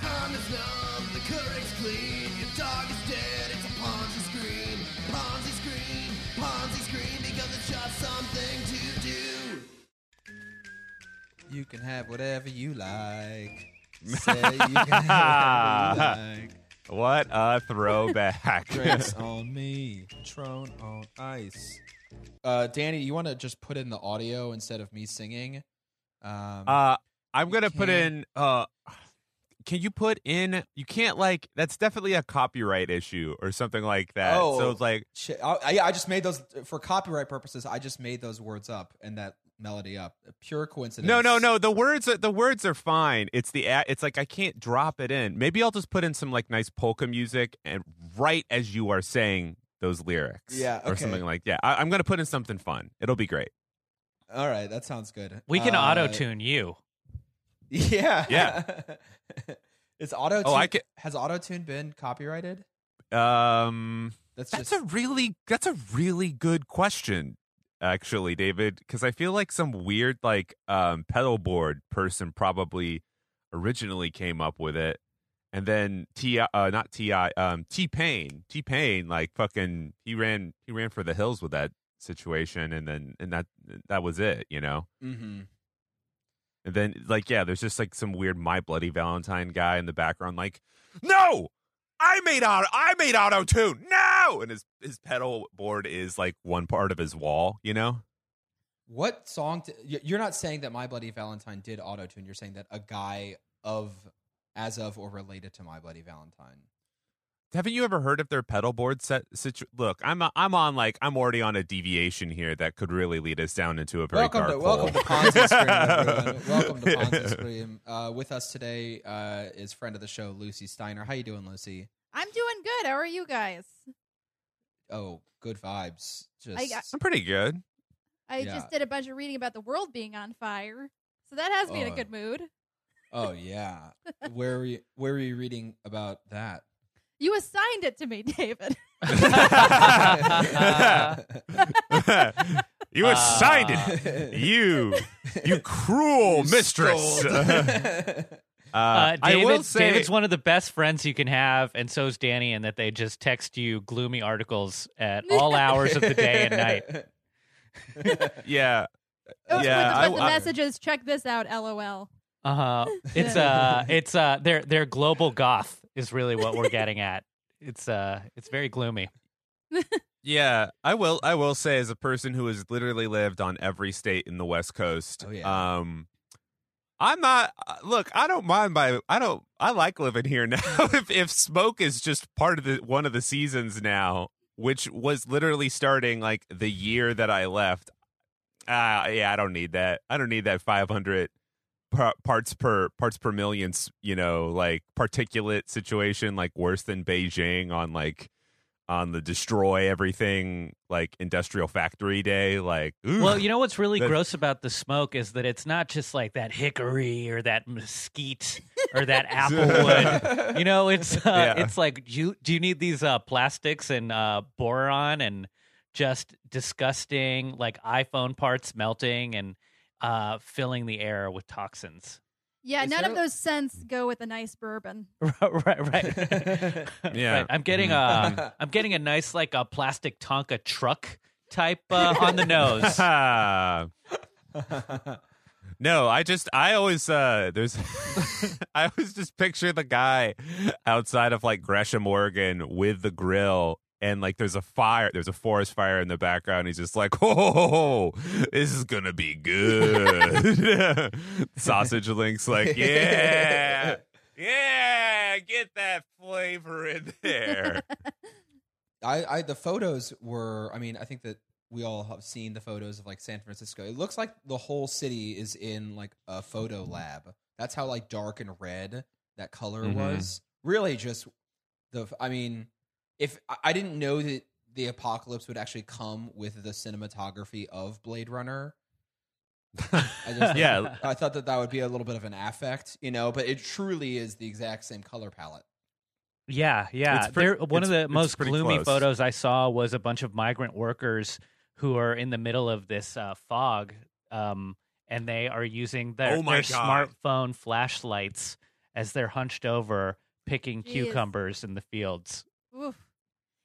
Time is numb, the current's clean. Your dog is dead, it's a Ponzi Scream. Ponzi Scream, Ponzi Scream, because it's just something to do. You can have whatever you like. Say you can have whatever you like. What a throwback. Drinks on me, Patron on ice. Uh, Danny, you want to just put in the audio instead of me singing? Um, uh, I'm gonna put in. Uh, can you put in? You can't like. That's definitely a copyright issue or something like that. Oh, So it's like, shit, I, I- yeah, I just made those for copyright purposes. I just made those words up and that melody up. Pure coincidence. no, no, no. The words, are, the words are fine. It's the. It's like I can't drop it in. Maybe I'll just put in some like nice polka music and right as you are saying those lyrics. Yeah, or something like. Yeah, I, I'm gonna put in something fun. It'll be great. All right, that sounds good. We can Uh, auto tune you. Yeah, Yeah. Is auto? Oh, I ca- has auto tune been copyrighted? Um, That's, That's just a really that's a really good question, actually, David. Because I feel like some weird like um, pedal board person probably originally came up with it, and then T uh, not Ti um T Pain T Pain like fucking he ran he ran for the hills with that situation, and then and that that was it, you know. hmm And then like yeah, there's just like some weird My Bloody Valentine guy in the background, like no. I made auto. I made auto tune. No, and his his pedal board is like one part of his wall. You know. What song? T- you're not saying that My Bloody Valentine did auto tune. You're saying that a guy of, as of or related to My Bloody Valentine. Haven't you ever heard of their pedal board set? Situ- Look, I'm I'm on like I'm already on a deviation here that could really lead us down into a very welcome dark to welcome to hole. Ponzi Scream. Everyone. welcome to Ponzi Scream. Uh, with us today uh, is friend of the show Lucie Steiner. How you doing, Lucie? I'm doing good. How are you guys? Oh, good vibes. Just I got- I'm pretty good. I Yeah. just did a bunch of reading about the world being on fire, so that has me in a Oh. good mood. oh yeah. where were you, where were you reading about that? You assigned it to me, David. you assigned it. You, you cruel mistress. Uh, Uh, I will say, David's one of the best friends you can have, and so's Danny, and that they just text you gloomy articles at all hours of the day and night. yeah, Oh, Yeah, but the, but the I- I- message is check this out, lol. Uh huh. It's uh, it's uh, they're they're global goth is really what we're getting at. It's uh, it's very gloomy. Yeah, I will. I will say, as a person who has literally lived on every state in the West Coast, Oh, yeah. um, I'm not. uh, Look, I don't mind. By I don't. I like living here now. if if smoke is just part of the one of the seasons now, which was literally starting like the year that I left. Ah, yeah, I don't need that. I don't need that 500 par- parts per parts per million. You know, like particulate situation, like worse than Beijing on like on the destroy everything like industrial factory day. Like, ooh. Well, you know what's really That- gross about the smoke is that it's not just like that hickory or that mesquite or that applewood. You know, it's uh, Yeah. it's like do you do you need these uh, plastics and uh, boron and just disgusting like iPhone parts melting and uh, filling the air with toxins. Yeah, Is none there- of those scents go with a nice bourbon. right, right. Yeah. Right. I'm getting a I'm getting a nice like a plastic Tonka truck type uh, on the nose. no, I just I always uh there's I always just picture the guy outside of like Gresham, Oregon with the grill and like there's a fire there's a forest fire in the background he's just like oh this is gonna be good sausage links like yeah yeah get that flavor in there I, I the photos were I mean I think that we all have seen the photos of like San Francisco. It looks like the whole city is in like a photo lab. That's how like dark and red that color Mhm. was. Really just the I mean if I- I didn't know that the apocalypse would actually come with the cinematography of Blade Runner. I just Yeah. I thought that that would be a little bit of an affect, you know, but it truly is the exact same color palette. Yeah, yeah. It's pre- There- one of the most gloomy close. photos I saw was a bunch of migrant workers who are in the middle of this uh, fog, um, and they are using their, Oh my their smartphone flashlights as they're hunched over picking Jeez. cucumbers in the fields. Oof.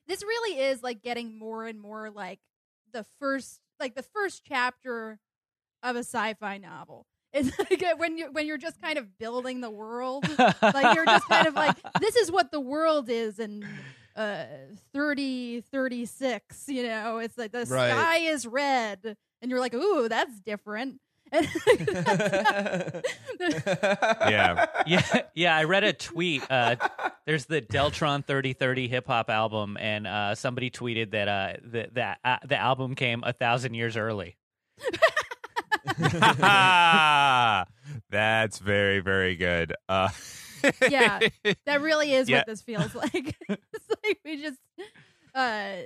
This really is like getting more and more like the first like the first chapter of a sci-fi novel. It's like when you when you're just kind of building the world. like you're just kind of like this is what the world is in uh 30 36 you know it's like the Right. sky is red and you're like ooh that's different and Yeah. yeah, yeah. I read a tweet. Uh, there's the Deltron 3030 hip hop album, and uh, somebody tweeted that uh, the the, uh, the album came a thousand years early. That's very, very good. Uh, Yeah. that really is Yeah. what this feels like it's like we just uh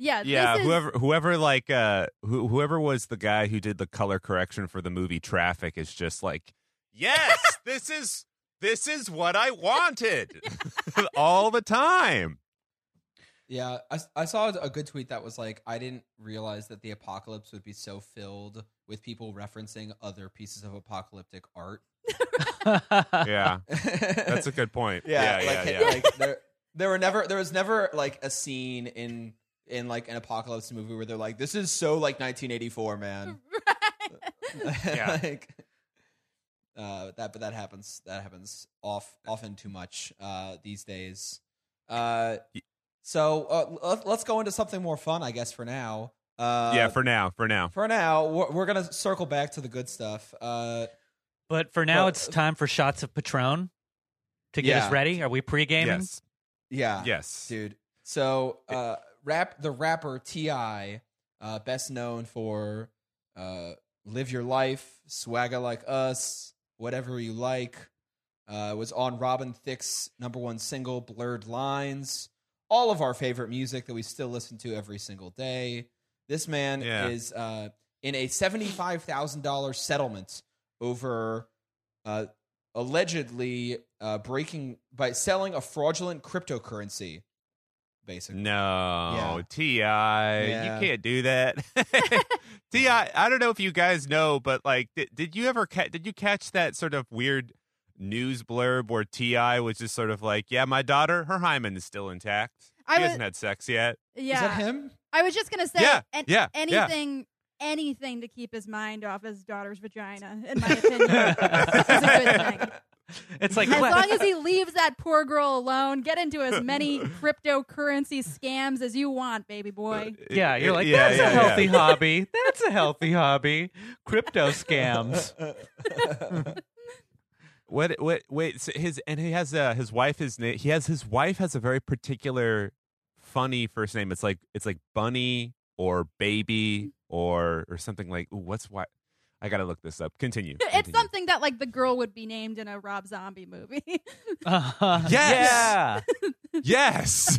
yeah yeah, this is, whoever, whoever, like, uh, who, whoever was the guy who did the color correction for the movie Traffic is just like, yes, this is this is what I wanted all the time. Yeah, I saw a good tweet that was like, I didn't realize that the apocalypse would be so filled with people referencing other pieces of apocalyptic art. Yeah, that's a good point. yeah, yeah, like, yeah. yeah. like there, there were never, there was never like a scene in in like an apocalypse movie where they're like, this is so like 1984, man. Yeah. like, uh, that, but that happens. That happens off often too much uh, these days. Uh, so uh, let- let's go into something more fun, I guess. For now, uh, yeah, for now, for now. for now, we're, we're gonna circle back to the good stuff. Uh, But for now, Well, it's time for shots of Patron to get us ready. Are we pre gaming? Yes, yeah, yes. dude. So, uh, rap the rapper T.I., uh, best known for uh, "Live Your Life," "Swagger Like Us," "Whatever You Like," uh, was on Robin Thicke's number one single "Blurred Lines." All of our favorite music that we still listen to every single day. This man Yeah. is uh, in a seventy-five thousand dollars settlement over uh, allegedly uh, breaking by selling a fraudulent cryptocurrency. Basically, No, Yeah. T.I., Yeah. you can't do that. T.I., I don't know if you guys know, but like, did, did you ever ca- did you catch that sort of weird news blurb where T.I. was just sort of like, "Yeah, my daughter, her hymen is still intact. I She was- hasn't had sex yet." yeah is that him? i was just gonna say Yeah, an- yeah, yeah. anything anything to keep his mind off his daughter's vagina in my opinion is a good thing It's like as cla- long as he leaves that poor girl alone get into as many cryptocurrency scams as you want baby boy yeah, you're like Yeah, that's yeah, a yeah. healthy hobby. That's a healthy hobby. Crypto scams. What? What? Wait. So his and he has uh, his wife is na- he has his wife has a very particular funny first name. It's like it's like Bunny or Baby or or something like. Ooh, what's what? I gotta look this up. Continue. it's continue. something that like the girl would be named in a rob zombie movie Uh, Yes. Yeah. Yes.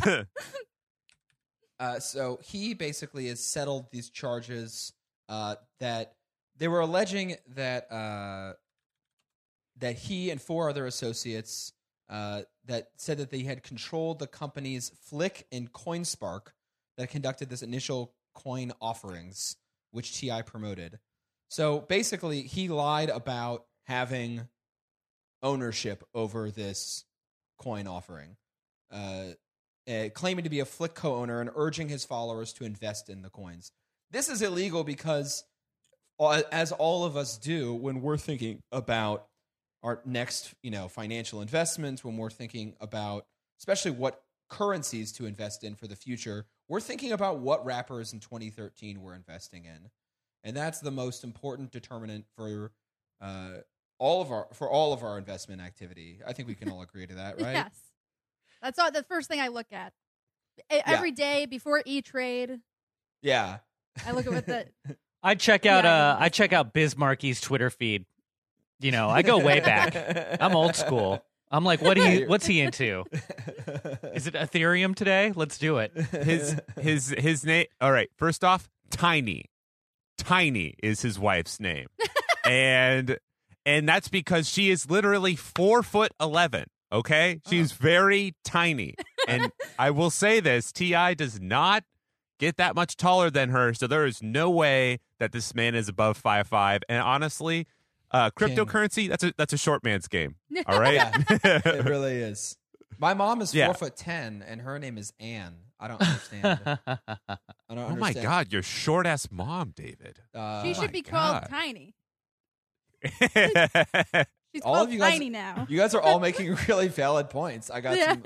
Uh, so he basically has settled these charges uh, that they were alleging that uh, that he and four other associates uh, that said that they had controlled the companies FLiK and CoinSpark that conducted this initial coin offerings, which T.I. promoted. So basically, he lied about having ownership over this coin offering. Uh, uh, claiming to be a FLiK co-owner and urging his followers to invest in the coins. This is illegal because, as all of us do when we're thinking about our next, you know, financial investments, when we're thinking about, especially what currencies to invest in for the future, we're thinking about what rappers in 2013 we're investing in, and that's the most important determinant for uh, all of our for all of our investment activity. I think we can all agree to that, right? Yes. That's all the first thing I look at. Every day before E Trade, Yeah. I look at what the I check out Yeah. uh I check out Biz Markie's Twitter feed. You know, I go way back. I'm old school. I'm like, what do you what's he into? Is it Ethereum today? Let's do it. his his his name. All right. First off, Tiny. Tiny is his wife's name, and and that's because she is literally four foot eleven. Okay, she's very tiny, and I will say this: T.I. does not get that much taller than her, so there is no way that this man is above five five. And honestly, Uh, cryptocurrency that's a that's a short man's game. All right. yeah, it really is. My mom is Yeah. four foot ten, and her name is Anne. I don't understand. I don't oh my understand. God, your short ass mom, David. Uh, she should be called Tiny. She's All of you guys- Tiny now. You guys are all making really valid points. I got Yeah. some.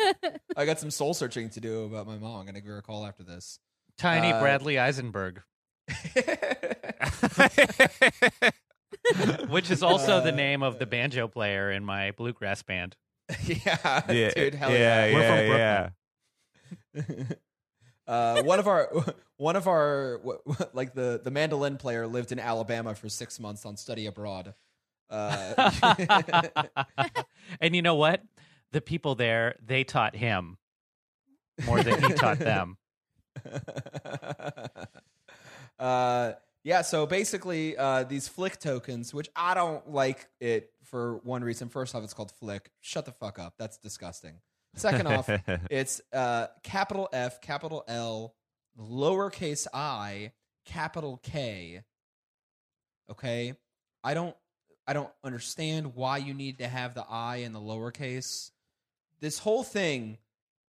I got some soul searching to do about my mom. I'm gonna give her a call after this. Tiny Uh, Bradley Isenberg, which is also the Uh, name of the banjo player in my bluegrass band. yeah, yeah, dude, hell yeah, yeah. yeah, We're from yeah. Uh, one of our one of our like the the mandolin player lived in Alabama for six months on study abroad. Uh, and you know what? The people there, they taught him more than he taught them. uh, yeah, so basically, uh, these FLiK tokens, which I don't like it for one reason. First off, it's called FLiK. Shut the fuck up. That's disgusting. Second off, it's uh, capital F, capital L, lowercase i, capital K. Okay, I don't, I don't understand why you need to have the I in the lowercase. This whole thing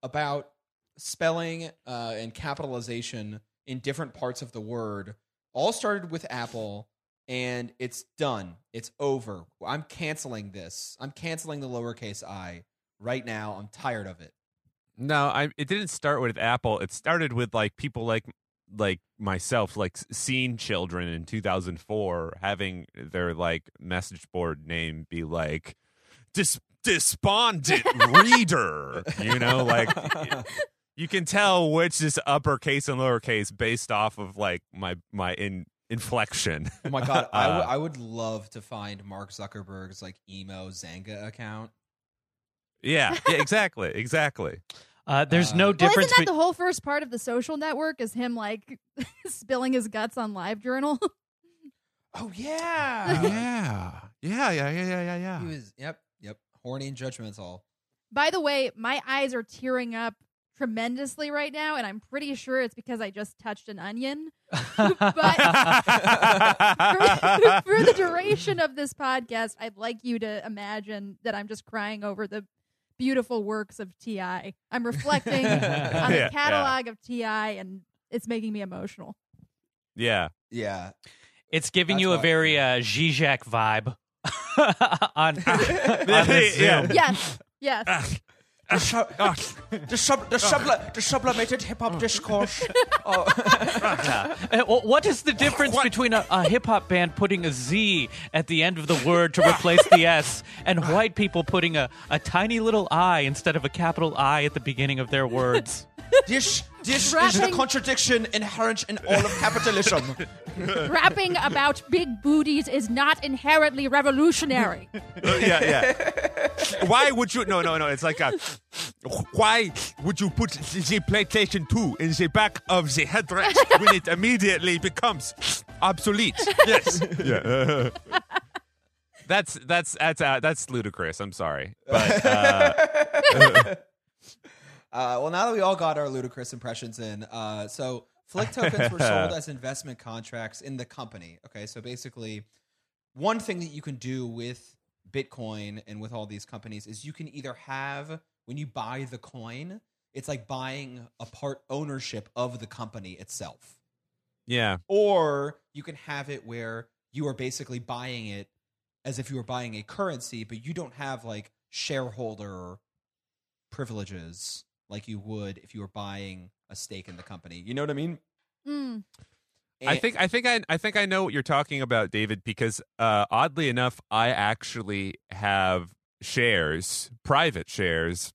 about spelling uh, and capitalization in different parts of the word all started with Apple, and it's done. It's over. I'm canceling this. I'm canceling the lowercase i right now. I'm tired of it. No, I. It didn't start with Apple. It started with like people like like myself, like s- scene children in 2004, having their like message board name be like dis- despondent reader. You know, like you can tell which is uppercase and lowercase based off of like my my in inflection. Oh my god, I Uh, I would love to find Mark Zuckerberg's like emo Xanga account. Yeah, yeah, exactly, exactly. Uh, there's Uh, no Well, Well, difference. isn't that be- the whole first part of the social network? Is him like spilling his guts on LiveJournal? Oh yeah, yeah. yeah, yeah, yeah, yeah, yeah, yeah. He was yep, yep. Horny and judgmental. By the way, my eyes are tearing up tremendously right now, and I'm pretty sure it's because I just touched an onion. for, for the duration of this podcast, I'd like you to imagine that I'm just crying over the beautiful works of Ti. I'm reflecting on Yeah, the yeah. catalog of T.I., and it's making me emotional. yeah. Yeah. it's giving That's you a why- very uh, Zizek vibe on, on the Zoom. Yeah. Yes, yes. The, the, sub- the, subli- the sublimated hip hop discourse. Yeah. Uh, What is the difference between a, a hip hop band putting a Z at the end of the word to replace the S and white people putting a, a tiny little I instead of a capital I at the beginning of their words? This, this is the Rapping- contradiction inherent in all of capitalism. Rapping about big booties is not inherently revolutionary. yeah, yeah. Why would you? No, no, no. It's like, a, why would you put the, the PlayStation 2 in the back of the headrest when it immediately becomes obsolete? Yes. yeah. that's that's that's uh, that's ludicrous. I'm sorry, but uh, Uh, well, now that we all got our Ludacris impressions in, uh, so FLiK tokens were sold as investment contracts in the company. Okay, so basically, one thing that you can do with Bitcoin and with all these companies is you can either have when you buy the coin, it's like buying a part ownership of the company itself, yeah, or you can have it where you are basically buying it as if you were buying a currency, but you don't have like shareholder privileges like you would if you were buying a stake in the company. You know what I mean? Mm. I think I think I I think I know what you're talking about, David. Because uh, oddly enough, I actually have shares, private shares,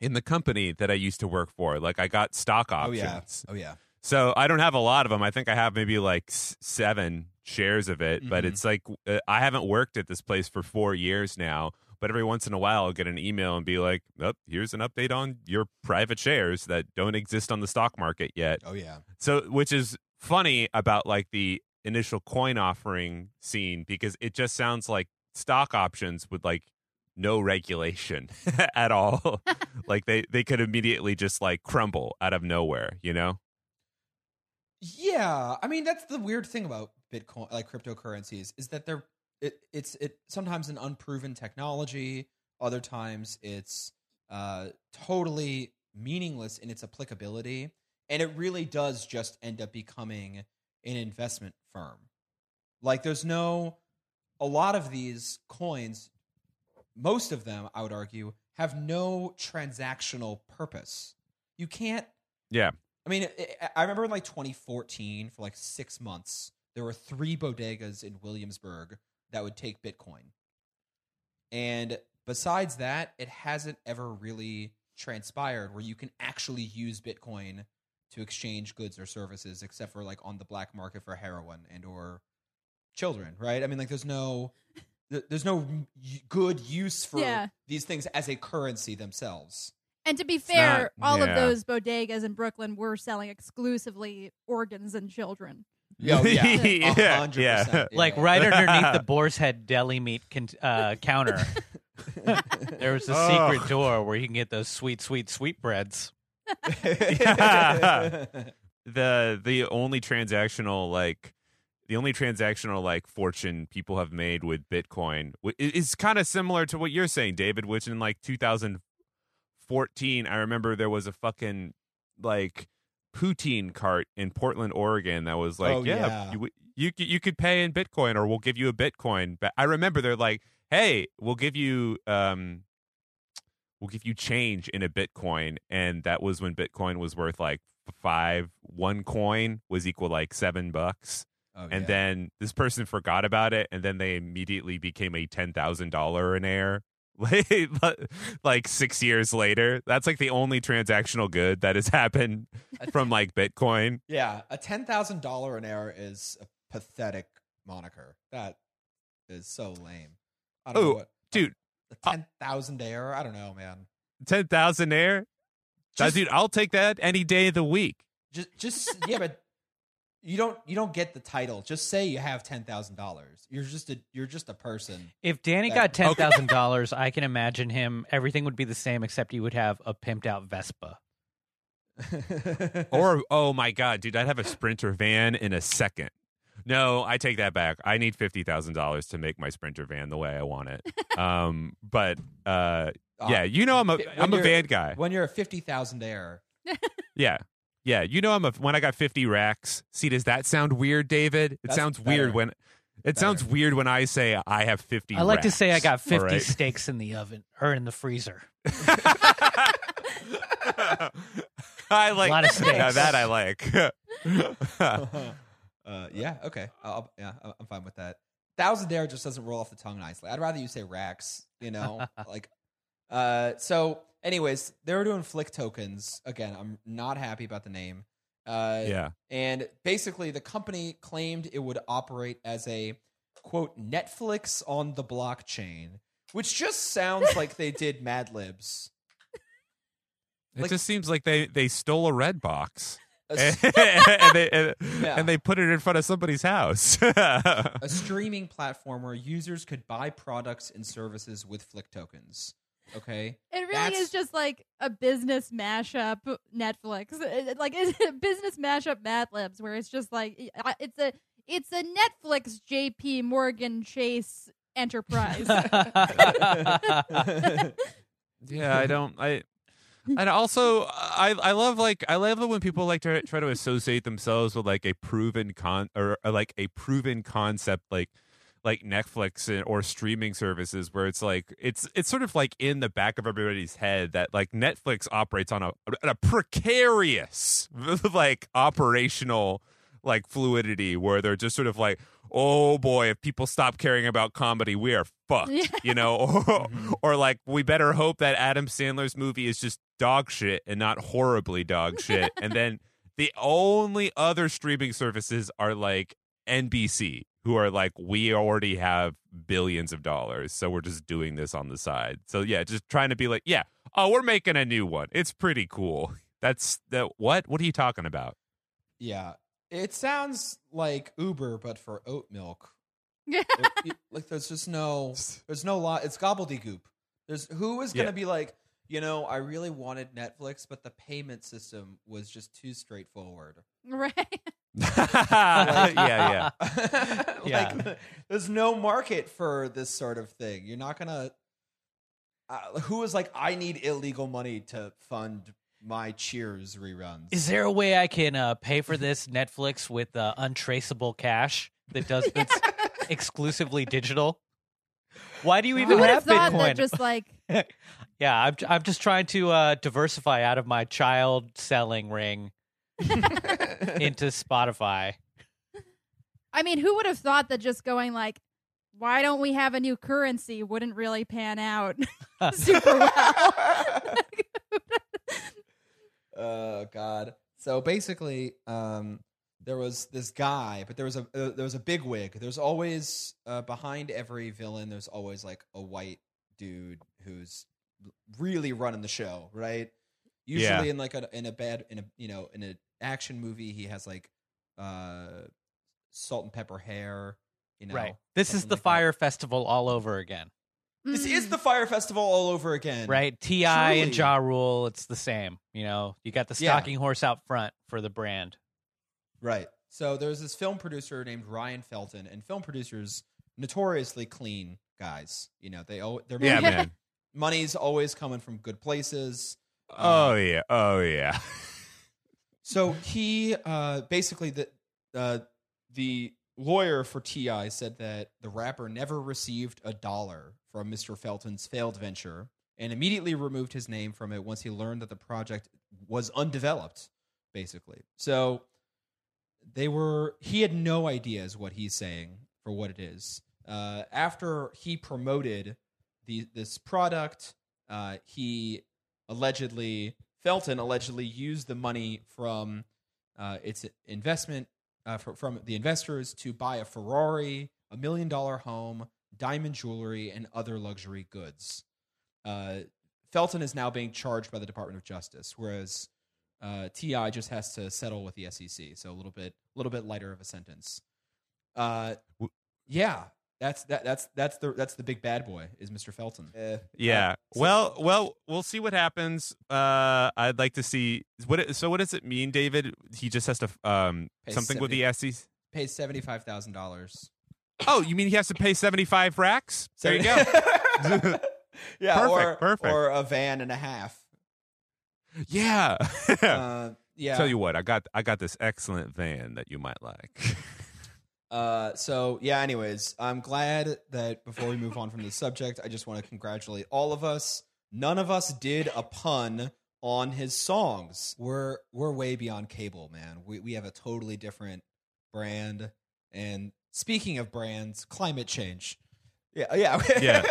in the company that I used to work for. Like I got stock Oh options. yeah. Oh yeah. So I don't have a lot of them. I think I have maybe like seven shares of it. But Mhm. it's like uh, I haven't worked at this place for four years now. But every once in a while, I'll get an email and be like, "Oh, here's an update on your private shares that don't exist on the stock market yet." Oh yeah. So, which is funny about like the initial coin offering scene because it just sounds like stock options with like no regulation at all. like they they could immediately just like crumble out of nowhere, you know? Yeah, I mean that's the weird thing about Bitcoin, like cryptocurrencies, is that they're it, it's it sometimes an unproven technology. Other times it's uh, totally meaningless in its applicability, and it really does just end up becoming an investment firm. Like there's no a lot of these coins, most of them, I would argue, have no transactional purpose. You can't Yeah. I mean, I remember in like 2014, for like six months, there were three bodegas in Williamsburg that would take Bitcoin. And besides that, it hasn't ever really transpired where you can actually use Bitcoin to exchange goods or services, except for like on the black market for heroin and or children, right? I mean, like there's no there's no good use for Yeah. these things as a currency themselves. And to be fair, not- all of those bodegas in Brooklyn were selling exclusively organs and children. Oh, yeah. Yeah, A hundred yeah. Like right underneath the Boar's Head deli meat con- uh, counter, there was a Ugh. secret door where you can get those sweet, sweet, sweet breads. the the only transactional like the only transactional like fortune people have made with Bitcoin wh- i- is kind of similar to what you're saying, David. Which in like 2014, I remember there was a fucking like poutine cart in Portland, Oregon that was like, Oh, yeah, yeah. you you you could pay in Bitcoin or we'll give you a Bitcoin. But I remember they're like, hey, we'll give you um we'll give you change in a Bitcoin, and that was when Bitcoin was worth like five. One coin was equal like seven bucks, Oh, and yeah. then this person forgot about it, and then they immediately became a ten thousand dollar an heir. Like, six years later, that's like the only transactional good that has happened from like Bitcoin. yeah, a ten thousand dollar an hour is a pathetic moniker. That is so lame. I don't know Oh, what dude, a ten thousand air. I don't know, man. ten thousand. That Just- dude, I'll take that any day of the week. Just, just yeah, but you don't you don't get the title. Just say you have ten thousand dollars. You're just a you're just a person. If Danny That- got ten thousand dollars, I can imagine him. Everything would be the same, except he would have a pimped out Vespa. Or oh my god, dude, I'd have a sprinter van in a second. No, I take that back. I need fifty thousand dollars to make my sprinter van the way I want it. Um, but uh, Uh, yeah, you know I'm a when I'm a you're- van guy. when you're a fifty thousand air. Yeah, yeah, you know I'm a when I got fifty racks. See, does that sound weird, David? It That's sounds better. weird when it sounds weird when I say I have fifty. I like to say I got fifty right? steaks in the oven or in the freezer. I like a lot of Yeah, steaks. that I like. uh, yeah, okay. I'll, yeah, I'm I'm fine with that. Thousand air just doesn't roll off the tongue nicely. I'd rather you say racks. You know, like. Uh, so, anyways, they were doing FLiK tokens again. I'm not happy about the name. Uh, yeah. And basically, the company claimed it would operate as a quote Netflix on the blockchain, which just sounds like they did Mad Libs. It Like- just seems like they they stole a red box. And, they, and, Yeah. and they put it in front of somebody's house. a streaming platform where users could buy products and services with FLiK tokens. Okay, It really That's- is just like a business mashup Netflix. It- it- like it's a business mashup Mad Libs, where it's just like it's a it's a Netflix JP Morgan Chase enterprise. yeah, I don't. I and also I I love like I love it when people like to try to associate themselves with like a proven con or, or like a proven concept like like Netflix or streaming services where it's like it's it's sort of like in the back of everybody's head that like Netflix operates on a on a precarious like operational like fluidity where they're just sort of like oh boy if people stop caring about comedy we are fucked Yeah. you know? Or, mm-hmm. or like we better hope that Adam Sandler's movie is just dog shit and not horribly dog shit. And then the only other streaming services are like NBC who are like we already have billions of dollars so we're just doing this on the side so yeah just trying to be like yeah oh we're making a new one it's pretty cool that's the what what are you talking about yeah, it sounds like Uber but for oat milk. Yeah. There- like there's just no, there's no lot. It's gobbledygook. There's who is gonna Yeah. be like, you know, I really wanted Netflix, but the payment system was just too straightforward. right. Yeah, yeah. like, Yeah. there's no market for this sort of thing. You're not gonna. Uh, who is like, I need illegal money to fund my Cheers reruns? Is there a way I can uh, pay for this Netflix with uh, untraceable cash that does that's exclusively digital? Why do you even would have have Bitcoin? that just like yeah, I'm I'm just trying to uh, diversify out of my child selling ring into Spotify. I mean, who would have thought that just going like, why don't we have a new currency wouldn't really pan out super well? Oh God. So basically, um, there was this guy, but there was a uh, there was a big wig. There's always uh, behind every villain. There's always like a white dude who's really running the show, right? Usually Yeah. in like a in a bad in a you know in an action movie, he has like uh, salt and pepper hair. You know, right. This is the like that. Fyre Festival all over again. This Mm. is the Fyre Festival all over again, Right? Ti and Truly. Ja Rule, it's the same. You know, you got the Yeah. stalking horse out front for the brand. Right. So there's this film producer named Ryan Felton, and film producers notoriously clean guys. You know, they al- their Yeah, money- man. money's always coming from good places. Oh yeah. Oh yeah. So he uh, basically the uh, the lawyer for T.I. said that the rapper never received a dollar from Mr. Felton's failed venture, and immediately removed his name from it once he learned that the project was undeveloped. Basically, so they were he had no idea is what he's saying for what it is. Uh, after he promoted the this product, uh, he allegedly Felton allegedly used the money from uh, its investment uh, fr- from the investors to buy a Ferrari, a million dollar home, diamond jewelry, and other luxury goods. Uh, Felton is now being charged by the Department of Justice, whereas uh, T.I. just has to settle with the SEC, so a little bit, a little bit lighter of a sentence. Uh, yeah, that's that, that's that's the that's the big bad boy is Mr. Felton. Uh, Yeah. so- well, well, we'll see what happens. Uh, I'd like to see what. it- So, what does it mean, David? He just has to um Pay something with the SEC. pays seventy five thousand dollars. Oh, you mean he has to pay seventy five racks? There you go. yeah, Perfect, or, perfect. or a van and a half. yeah. Uh, yeah. Tell you what, I got I got this excellent van that you might like. Uh, so yeah. Anyways, I'm glad that before we move on from the subject, I just want to congratulate all of us. None of us did a pun on his songs. We're we're way beyond cable, man. We we have a totally different brand. And speaking of brands, climate change. Yeah, yeah, Yeah.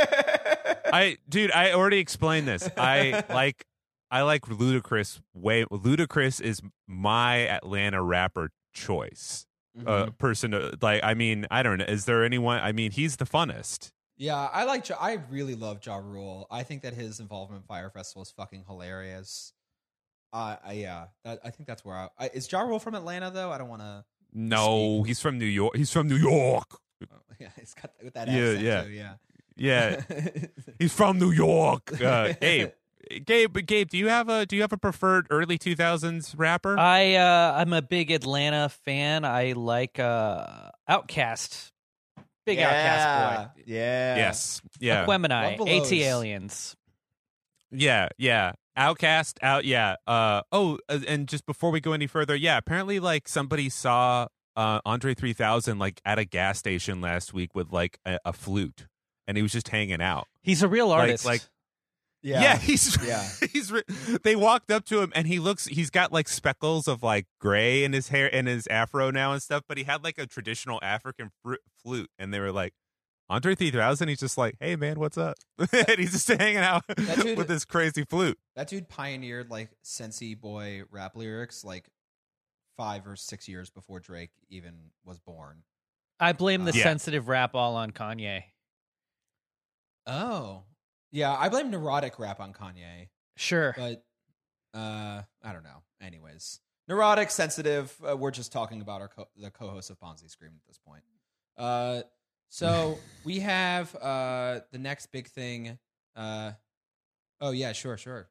I dude, I already explained this. I like I like Ludacris way Ludacris is my Atlanta rapper choice. Uh Mhm. person to, like I mean, I don't know. Is there anyone I mean, he's the funnest. Yeah, I like. Ja, I really love Ja Rule. I think that his involvement in Fyre Festival is fucking hilarious. Uh, I yeah, that, I think that's where I, I is Ja Rule from Atlanta though. I don't want to. No, he's from New York. He's from New York. yeah, he's got with that Yeah, accent yeah. too. Yeah, Yeah. he's from New York. Uh, hey, Gabe, Gabe, do you have a do you have a preferred early 2000s rapper? I uh, I'm a big Atlanta fan. I like uh, OutKast. Big OutKast boy. Yeah. yes. Yeah. Aquemini, ATLiens. Yeah, yeah. OutKast out yeah. Uh oh, uh, and just before we go any further, yeah, apparently like somebody saw uh Andre 3000 like at a gas station last week with like a, a flute and he was just hanging out. He's a real Like- artist. like- Yeah. Yeah, he's Yeah. he's they walked up to him and he looks he's got like speckles of like gray in his hair and his afro now and stuff, but he had like a traditional African fru- flute and they were like Andre 3000 he's just like, "Hey man, what's up?" and he's just hanging out dude- with this crazy flute. That dude pioneered like Sensi boy rap lyrics like five or six years before Drake even was born. I blame the um, Yeah. sensitive rap all on Kanye. Oh. Yeah, I blame neurotic rap on Kanye. Sure. but uh i don't know anyways neurotic sensitive uh, we're just talking about our co- the co-host of Ponzi Scream at this point uh so we have uh the next big thing uh oh yeah sure sure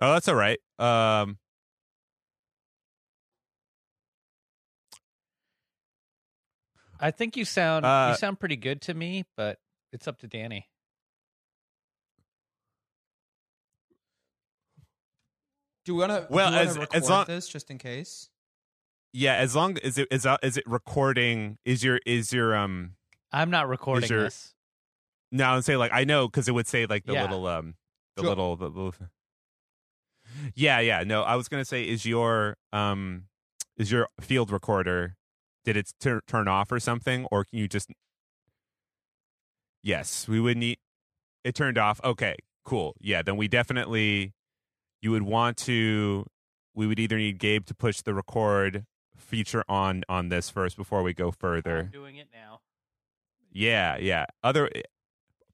Oh, that's all right. Um, I think you sound Uh, you sound pretty good to me, but it's up to Danny. Do we want to? Well, do we wanna as- record as long- this just in case. yeah, as long as it is, uh, is it recording? Is your is your um? I'm not recording your- this. No, I would say like I know because it would say like the Yeah. little um the Sure. little the little. Yeah, yeah. No, I was gonna say is your um is your field recorder did it tur- turn off or something or can you just Yes, we would need it turned off. Okay, cool. Yeah, then we definitely you would want to we would either need Gabe to push the record feature on on this first before we go further. I'm doing it now. Yeah, yeah. Other eh,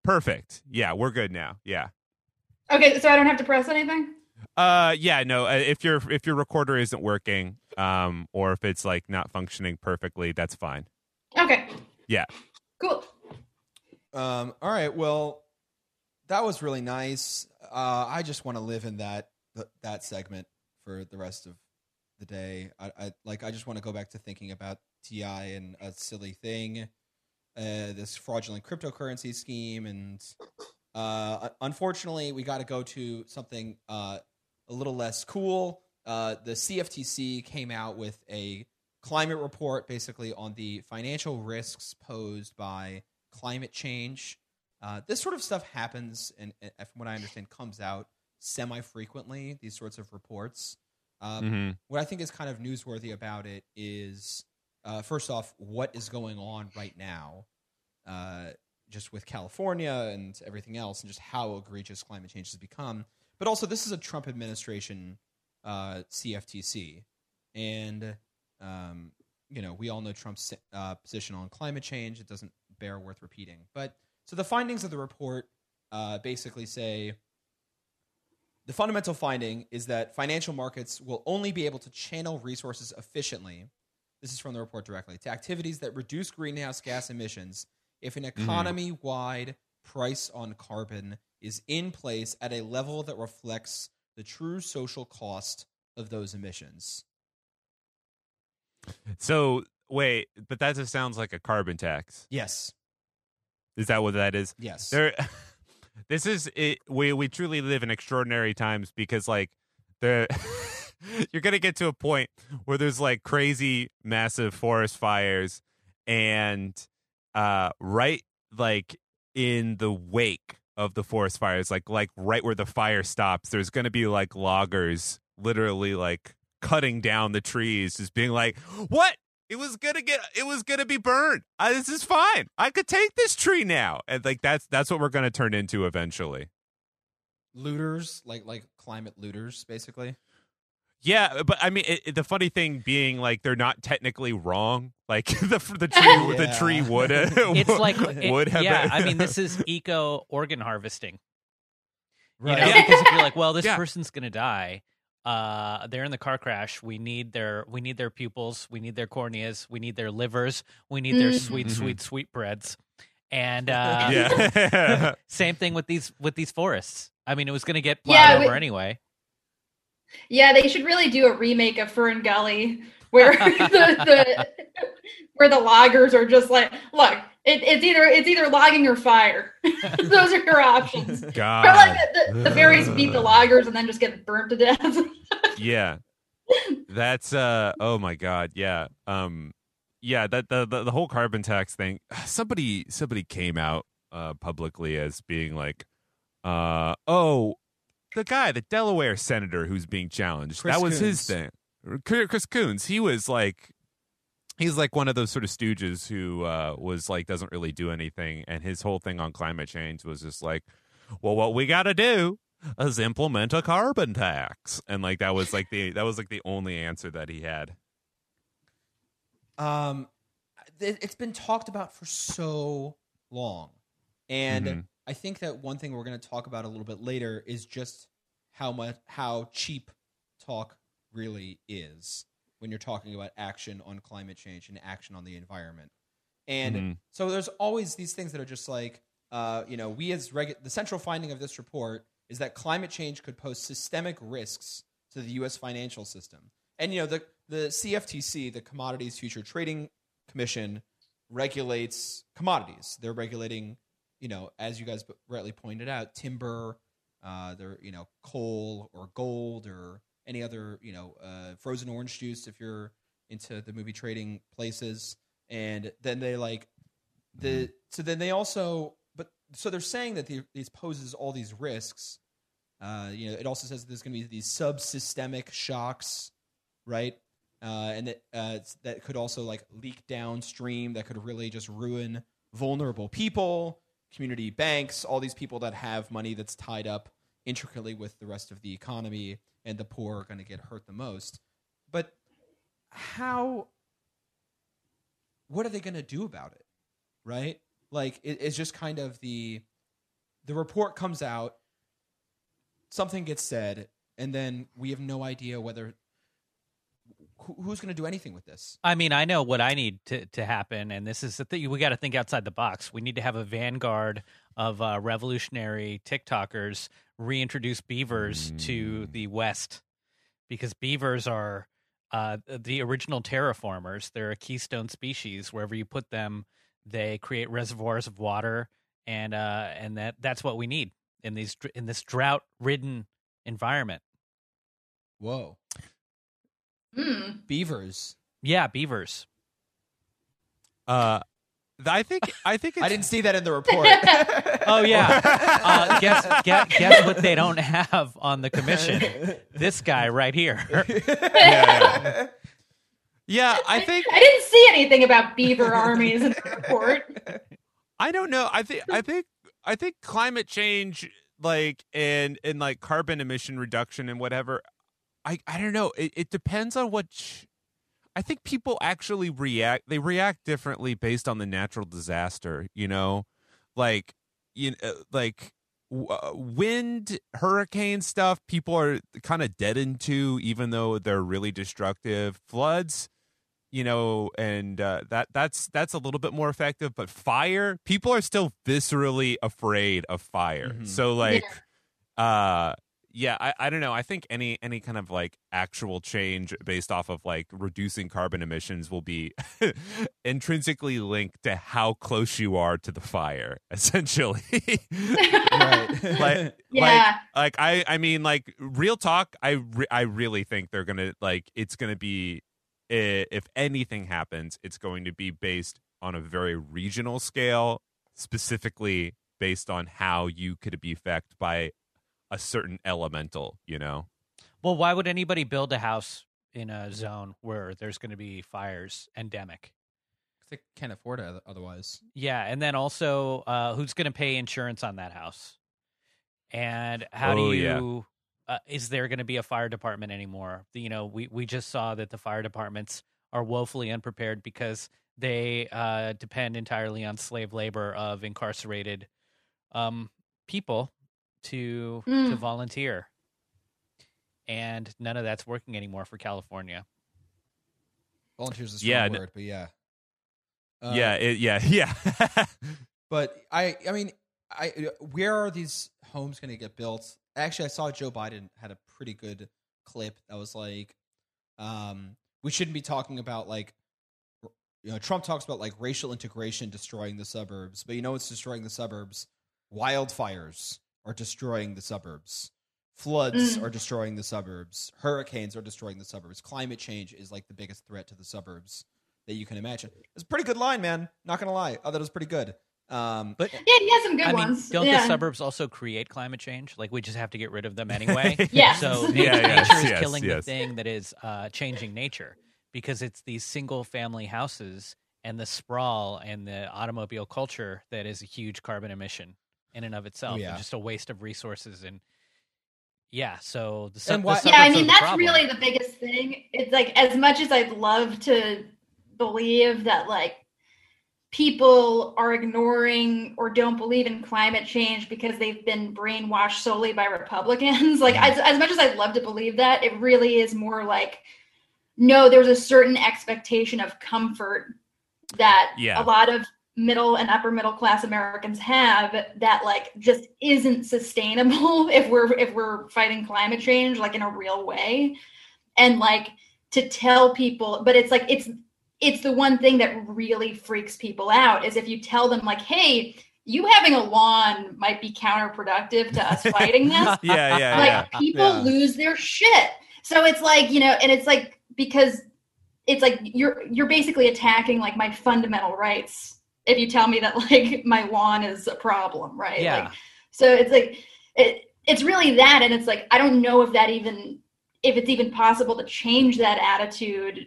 perfect. Yeah, we're good now. Yeah. Okay, so I don't have to press anything. Uh yeah, no, uh, if your if your recorder isn't working um or if it's like not functioning perfectly, that's fine. Okay. Yeah. Cool. Um, all right. Well, that was really nice. Uh, I just want to live in that th- that segment for the rest of the day. I, I like. I just want to go back to thinking about T.I. and a silly thing, uh, this fraudulent cryptocurrency scheme, and uh, unfortunately, we got to go to something uh, a little less cool. Uh, the CFTC came out with a climate report, basically on the financial risks posed by climate change. Uh, this sort of stuff happens, and, and from what I understand, comes out semi frequently. These sorts of reports. Um, Mhm. What I think is kind of newsworthy about it is, uh, first off, what is going on right now, uh, just with California and everything else, and just how egregious climate change has become. But also, this is a Trump administration uh, CFTC, and um, you know we all know Trump's uh, position on climate change. It doesn't bear worth repeating. But so the findings of the report uh, basically say the fundamental finding is that financial markets will only be able to channel resources efficiently. This is from the report directly to activities that reduce greenhouse gas emissions if an economy wide price on carbon is in place at a level that reflects the true social cost of those emissions. So, wait, but that just sounds like a carbon tax. Yes. Is that what that is? Yes. There This is it we we truly live in extraordinary times because like the you're going to get to a point where there's like crazy massive forest fires and uh right like in the wake of the forest fires like like right where the fire stops there's going to be like loggers literally like cutting down the trees just being like what? It was gonna get it was gonna be burned. I, this is fine. I could take this tree now. And like that's that's what we're gonna turn into eventually. Looters, like like climate looters, basically. Yeah, but I mean, it, it- the funny thing being, like, they're not technically wrong. Like the the tree, the tree would. It's like it- would have. yeah. been- I mean, this is eco organ harvesting. You Right. know, Yeah. because if you're like, well, this Yeah. person's gonna die. Uh, they're in the car crash. We need their we need their pupils. We need their corneas. We need their livers. We need their Mm. sweet, Mhm. sweet, sweet breads. And uh, yeah. same thing with these with these forests. I mean, it was gonna get plowed Yeah, we- over anyway. Yeah, they should really do a remake of Fern Gully where the, the where the loggers are just like, look, it, it's either it's either logging or fire. Those are your options. Or God. like the, the, the fairies beat the loggers and then just get burnt to death. yeah. That's uh. Oh my God. Yeah. Um. Yeah. That the the, the whole carbon tax thing. Somebody somebody came out uh publicly as being like, uh oh, the guy, the Delaware senator who's being challenged. Chris that was his thing. Chris Coons. He was like. He's like one of those sort of stooges who uh, was like doesn't really do anything, and his whole thing on climate change was just like, well, what we got to do is implement a carbon tax, and like that was like the that was like the only answer that he had. Um, it, it's been talked about for so long, and Mhm. I think that one thing we're going to talk about a little bit later is just how much how cheap talk really is when you're talking about action on climate change and action on the environment. And Mhm. so there's always these things that are just like, uh, you know, we as regu- the central finding of this report is that climate change could pose systemic risks to the U.S. financial system. And you know the the CFTC, the Commodities Future Trading Commission, regulates commodities. They're regulating, you know, as you guys rightly pointed out, timber, uh, they're you know coal or gold or any other you know uh, frozen orange juice if you're into the movie trading places. And then they like the so then they also but so they're saying that the, these poses all these risks. Uh, you know, it also says there's going to be these subsystemic shocks, right? Uh, and that uh, that could also like leak downstream. That could really just ruin vulnerable people, community banks, all these people that have money that's tied up intricately with the rest of the economy, and the poor are going to get hurt the most. But how? What are they going to do about it? Right? Like it, it's just kind of the the report comes out, something gets said, and then we have no idea whether who's going to do anything with this. I mean, I know what I need to, to happen, and this is the thing. We got to think outside the box. We need to have a vanguard of uh, revolutionary TikTokers reintroduce beavers to the West because beavers are uh, the original terraformers. They're a keystone species. Wherever you put them, they create reservoirs of water, and uh, and that that's what we need in these in this drought ridden environment. Whoa, Hmm. beavers! Yeah, beavers. Uh, I think I think it's, I didn't see that in the report. Oh yeah. Uh, guess, guess guess what they don't have on the commission? This guy right here. yeah. Yeah, I think I didn't see anything about beaver armies in the report. I don't know. I think I think I think climate change like and and like carbon emission reduction and whatever. I I don't know. It it depends on what sh- I think people actually react they react differently based on the natural disaster, you know? Like you know, like w- uh, wind, hurricane stuff, people are kind of deadened to even though they're really destructive. Floods, you know, and uh, that that's that's a little bit more effective. But fire, people are still viscerally afraid of fire. Mhm. So like, uh, yeah, I, I don't know. I think any any kind of like actual change based off of like reducing carbon emissions will be intrinsically linked to how close you are to the fire, essentially. right. like Yeah. like I I mean like real talk I re- I really think they're going to like it's going to be if anything happens it's going to be based on a very regional scale specifically based on how you could be affected by a certain elemental, you know. Well, why would anybody build a house in a zone where there's going to be fires endemic? they can't afford it otherwise. Yeah, and then also, uh, who's going to pay insurance on that house? And how Oh, do yeah. you? Uh, is there going to be a fire department anymore? You know, we we just saw that the fire departments are woefully unprepared because they uh, depend entirely on slave labor of incarcerated um, people to to Mm. volunteer, and none of that's working anymore for California. Volunteers is a Yeah, word, but yeah. Uh, yeah, it, yeah, yeah. But I, I mean, I where are these homes going to get built? Actually, I saw Joe Biden had a pretty good clip that was like, um, we shouldn't be talking about like, you know, Trump talks about like racial integration destroying the suburbs, but you know it's destroying the suburbs? Wildfires are destroying the suburbs. Floods Mm. are destroying the suburbs. Hurricanes are destroying the suburbs. Climate change is like the biggest threat to the suburbs that you can imagine. It's a pretty good line, man. Not gonna lie, I thought it was pretty good. Um, But Yeah, he has some good I mean, ones. don't yeah. the suburbs also create climate change? Like we just have to get rid of them anyway. Yes. So Yeah, nature yes, is yes, killing the thing that is uh, changing nature because it's these single family houses and the sprawl and the automobile culture that is a huge carbon emission in and of oh, itself yeah. and just a waste of resources and yeah so the, sub- And why- suburbs yeah, I mean that's problem. really the biggest thing. It's like as much as I'd love to believe that like people are ignoring or don't believe in climate change because they've been brainwashed solely by Republicans. like as, as much as I'd love to believe that, it really is more like no, there's a certain expectation of comfort that Yeah. a lot of middle and upper middle class Americans have that like just isn't sustainable if we're if we're fighting climate change like in a real way and like to tell people but it's like it's it's the one thing that really freaks people out is if you tell them like hey you having a lawn might be counterproductive to us fighting this yeah, yeah, like yeah. people Yeah. lose their shit so it's like you know and it's like because it's like you're you're basically attacking like my fundamental rights if you tell me that like my lawn is a problem right Yeah. like so it's like it, it's really that and it's like i don't know if that even if it's even possible to change that attitude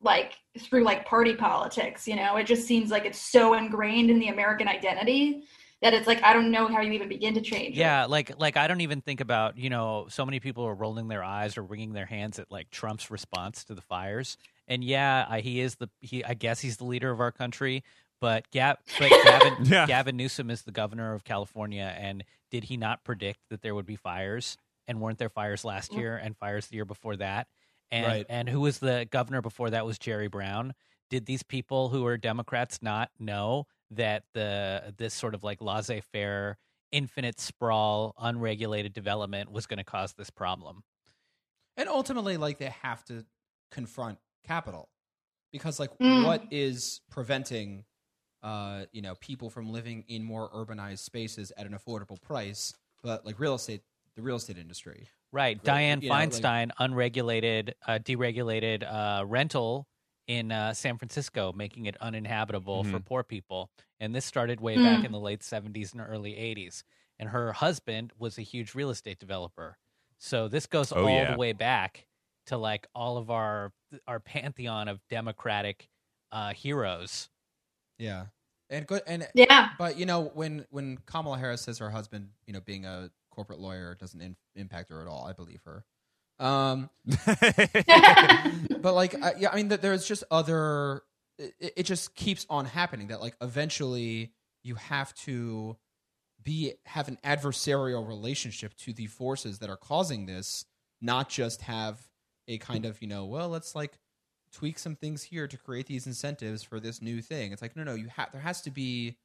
like through like party politics you know it just seems like it's so ingrained in the american identity that it's like i don't know how you even begin to change it. Yeah, like like I don't even think about you know so many people are rolling their eyes or wringing their hands at like Trump's response to the fires. And yeah, I, he is the he. I guess he's the leader of our country. But Gab, but Gavin, Yeah. Gavin Newsom is the governor of California, and did he not predict that there would be fires? And weren't there fires last year and fires the year before that? And Right. and who was the governor before that was Jerry Brown. Did these people who are Democrats not know that the this sort of like laissez-faire, infinite sprawl, unregulated development was going to cause this problem? and ultimately like they have to confront capital because like Mm. what is preventing uh you know people from living in more urbanized spaces at an affordable price but like real estate the real estate industry Right. Right, Diane you know, like- Feinstein, unregulated, uh, deregulated uh, rental in uh, San Francisco, making it uninhabitable for Mhm. poor people. And this started way Mm. back in the late 70s and early 80s. And her husband was a huge real estate developer. So this goes Oh, all yeah. the way back to like all of our our pantheon of democratic uh, heroes. Yeah. And good and yeah. but you know when when kamala harris says her husband you know being a corporate lawyer doesn't in, impact her at all i believe her. Um but like I, yeah i mean that there's just other it, it just keeps on happening that like eventually you have to be have an adversarial relationship to the forces that are causing this not just have a kind of you know well let's like tweak some things here to create these incentives for this new thing it's like no no you have there has to be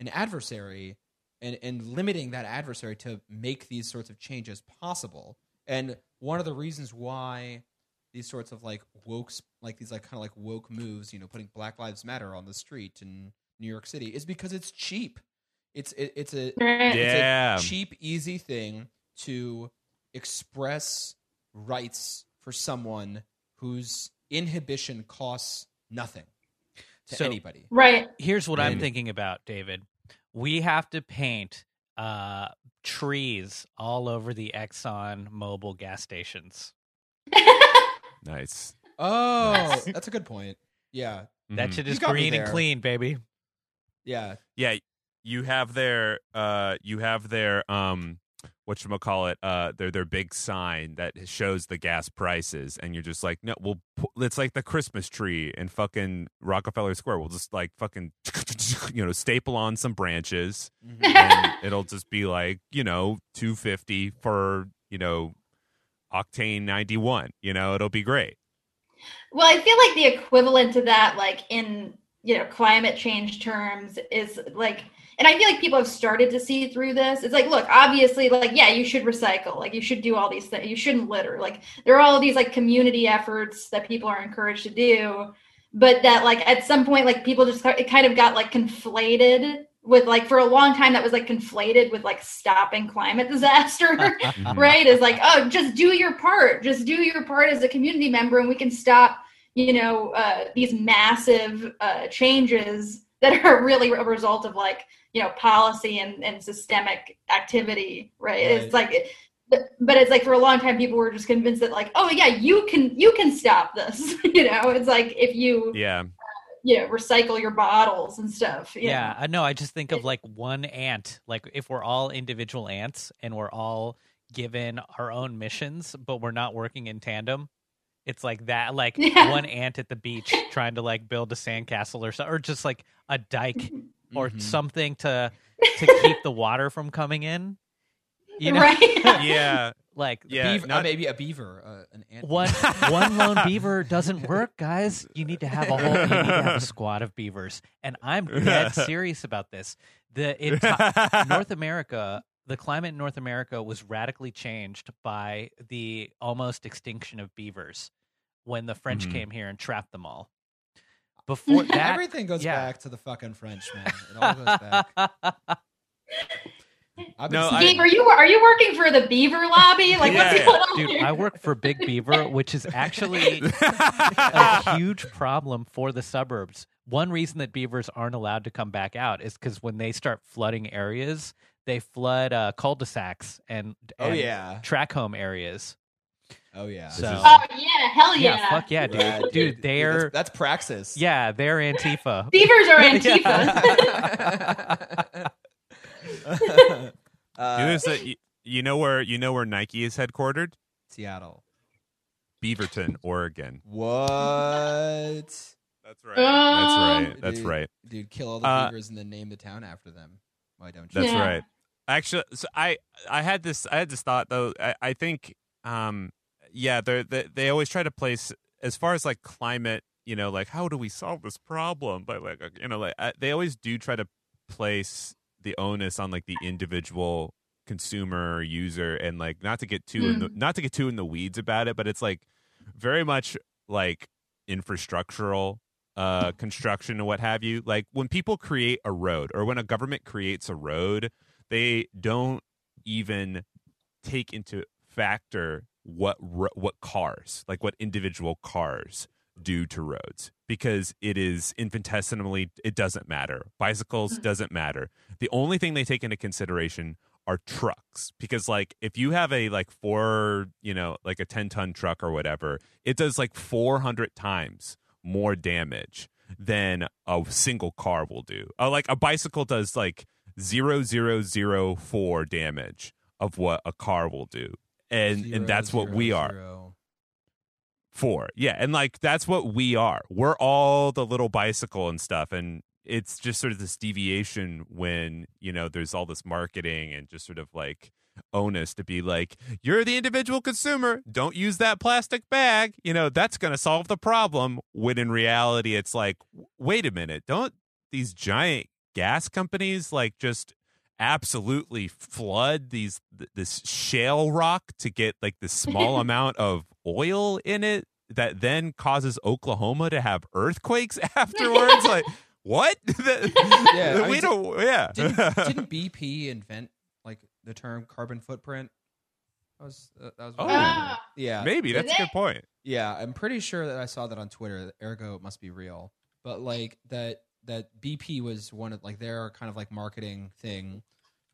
an adversary and and limiting that adversary to make these sorts of changes possible and one of the reasons why these sorts of like woke like these like kind of like woke moves you know putting black lives matter on the street in new york city is because it's cheap it's it, it's a. Yeah. it's a cheap easy thing to express rights for someone whose inhibition costs nothing to So- anybody right Here's what I'm thinking about, David. We have to paint uh, trees all over the Exxon Mobil gas stations. nice. oh Yes. that's a good point yeah That Mhm. shit You is green and clean, baby. yeah Yeah, you have their uh you have their um what you call it uh their their big sign that shows the gas prices and you're just like no we'll it's like the christmas tree in fucking rockefeller square. We'll just like fucking you know staple on some branches Mhm. and it'll just be like you know 250 for you know octane 91 you know? It'll be great. Well, I feel like the equivalent to that, like in you know climate change terms, is like, and I feel like people have started to see through this. It's like, look, obviously, like, yeah, you should recycle, like, you should do all these things. You shouldn't litter. Like, there are all these like community efforts that people are encouraged to do, but that like at some point, like, people just it kind of got like conflated with like for a long time that was like conflated with like stopping climate disaster right is like oh just do your part just do your part as a community member and we can stop you know uh, these massive uh, changes that are really a result of like you know policy and, and systemic activity right, it's like but, but it's like for a long time people were just convinced that like oh yeah you can you can stop this you know it's like if you yeah uh, you know recycle your bottles and stuff you Yeah, know. I know. I just think of like one ant. Like if we're all individual ants and we're all given our own missions, but we're not working in tandem. It's like that, like Yeah. one ant at the beach trying to like build a sandcastle or so, or just like a dike or Mhm. something to to keep the water from coming in. You know, right yeah Like Yeah, beaver, not- uh, maybe a beaver, uh, an ant. one one lone beaver doesn't work, guys. You need to have a whole you need to have a squad of beavers. And I'm dead serious about this. The enti- North America, the climate in North America was radically changed by the almost extinction of beavers when the French Mhm. came here and trapped them all. Before that, Everything goes yeah. back to the fucking French, man. It all goes back. I've been No, seeing- I- Gabe, are you are you working for the beaver lobby? Like what's Yeah. going on Dude, here? I work for Big Beaver, which is actually a huge problem for the suburbs. One reason that beavers aren't allowed to come back out is because when they start flooding areas, they flood uh, cul-de-sacs and, Oh yeah. track home areas. Oh yeah. So Oh yeah, hell yeah, yeah. fuck yeah, dude, Rad, dude, they're that's, that's praxis. yeah, they're Antifa. Beavers are Antifa. uh, There's a- you- you know where you know where Nike is headquartered? Seattle. Beaverton, Oregon. What? That's right. Um, That's right. That's Dude, right. Dude, kill all the Uh, beavers and then name the town after them. Why don't you? That's Yeah. right. Actually, so I I had this I had this thought though. I, I think um yeah they they they always try to place as far as like climate. You know, like how do we solve this problem? But like uh, you know, like I, they always do try to place the onus on like the individual consumer or user and like not to get too in the, not to get too in the weeds about it but it's like very much like infrastructural uh construction and what have you like when people create a road or when a government creates a road they don't even take into factor what what cars like what individual cars do to roads because it is infinitesimally it doesn't matter. Bicycles doesn't matter. The only thing they take into consideration are trucks because like if you have a like four you know like a 10 ton truck or whatever it does like 400 times more damage than a single car will do. Uh, like a bicycle does like zero zero zero four damage of what a car will do. And Zero, and that's what zero, we are. zero. for yeah and like that's what we are. We're all the little bicycle and stuff and it's just sort of this deviation when you know there's all this marketing and just sort of like onus to be like you're the individual consumer. Don't use that plastic bag. You know that's going to solve the problem when in reality it's like wait a minute. Don't these giant gas companies like just absolutely flood these th- this shale rock to get like this small amount of oil in it that then causes Oklahoma to have earthquakes afterwards? Like what? Yeah, I we mean, don't yeah. Didn't, didn't BP invent like the term carbon footprint? That was uh, that was Oh. Ah. yeah maybe that's a good point Yeah, I'm pretty sure that I saw that on Twitter. Ergo, it must be real. But like that that BP was one of like their kind of like marketing thing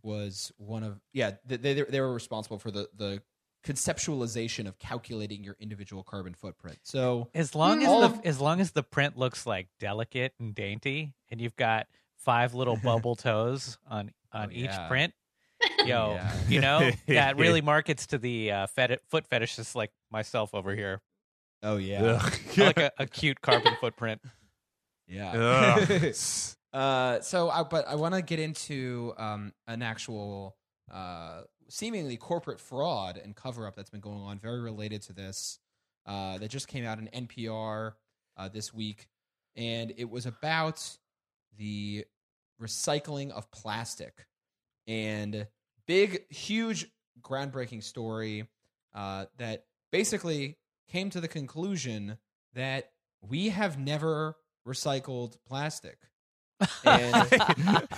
was one of yeah they they, they were responsible for the the conceptualization of calculating your individual carbon footprint. So As long as the of- as long as the print looks like delicate and dainty, and you've got five little bubble toes on on Oh, each yeah. print, yo, Yeah. you know that really markets to the uh, fet- foot fetishists like myself over here. oh yeah like a, a cute carbon footprint. yeah. Uh, so, I, but I want to get into um, an actual, uh, seemingly corporate fraud and cover up that's been going on, very related to this. Uh, that just came out in NPR uh, this week, and it was about the recycling of plastic and big, huge, groundbreaking story uh, that basically came to the conclusion that we have never recycled plastic. And it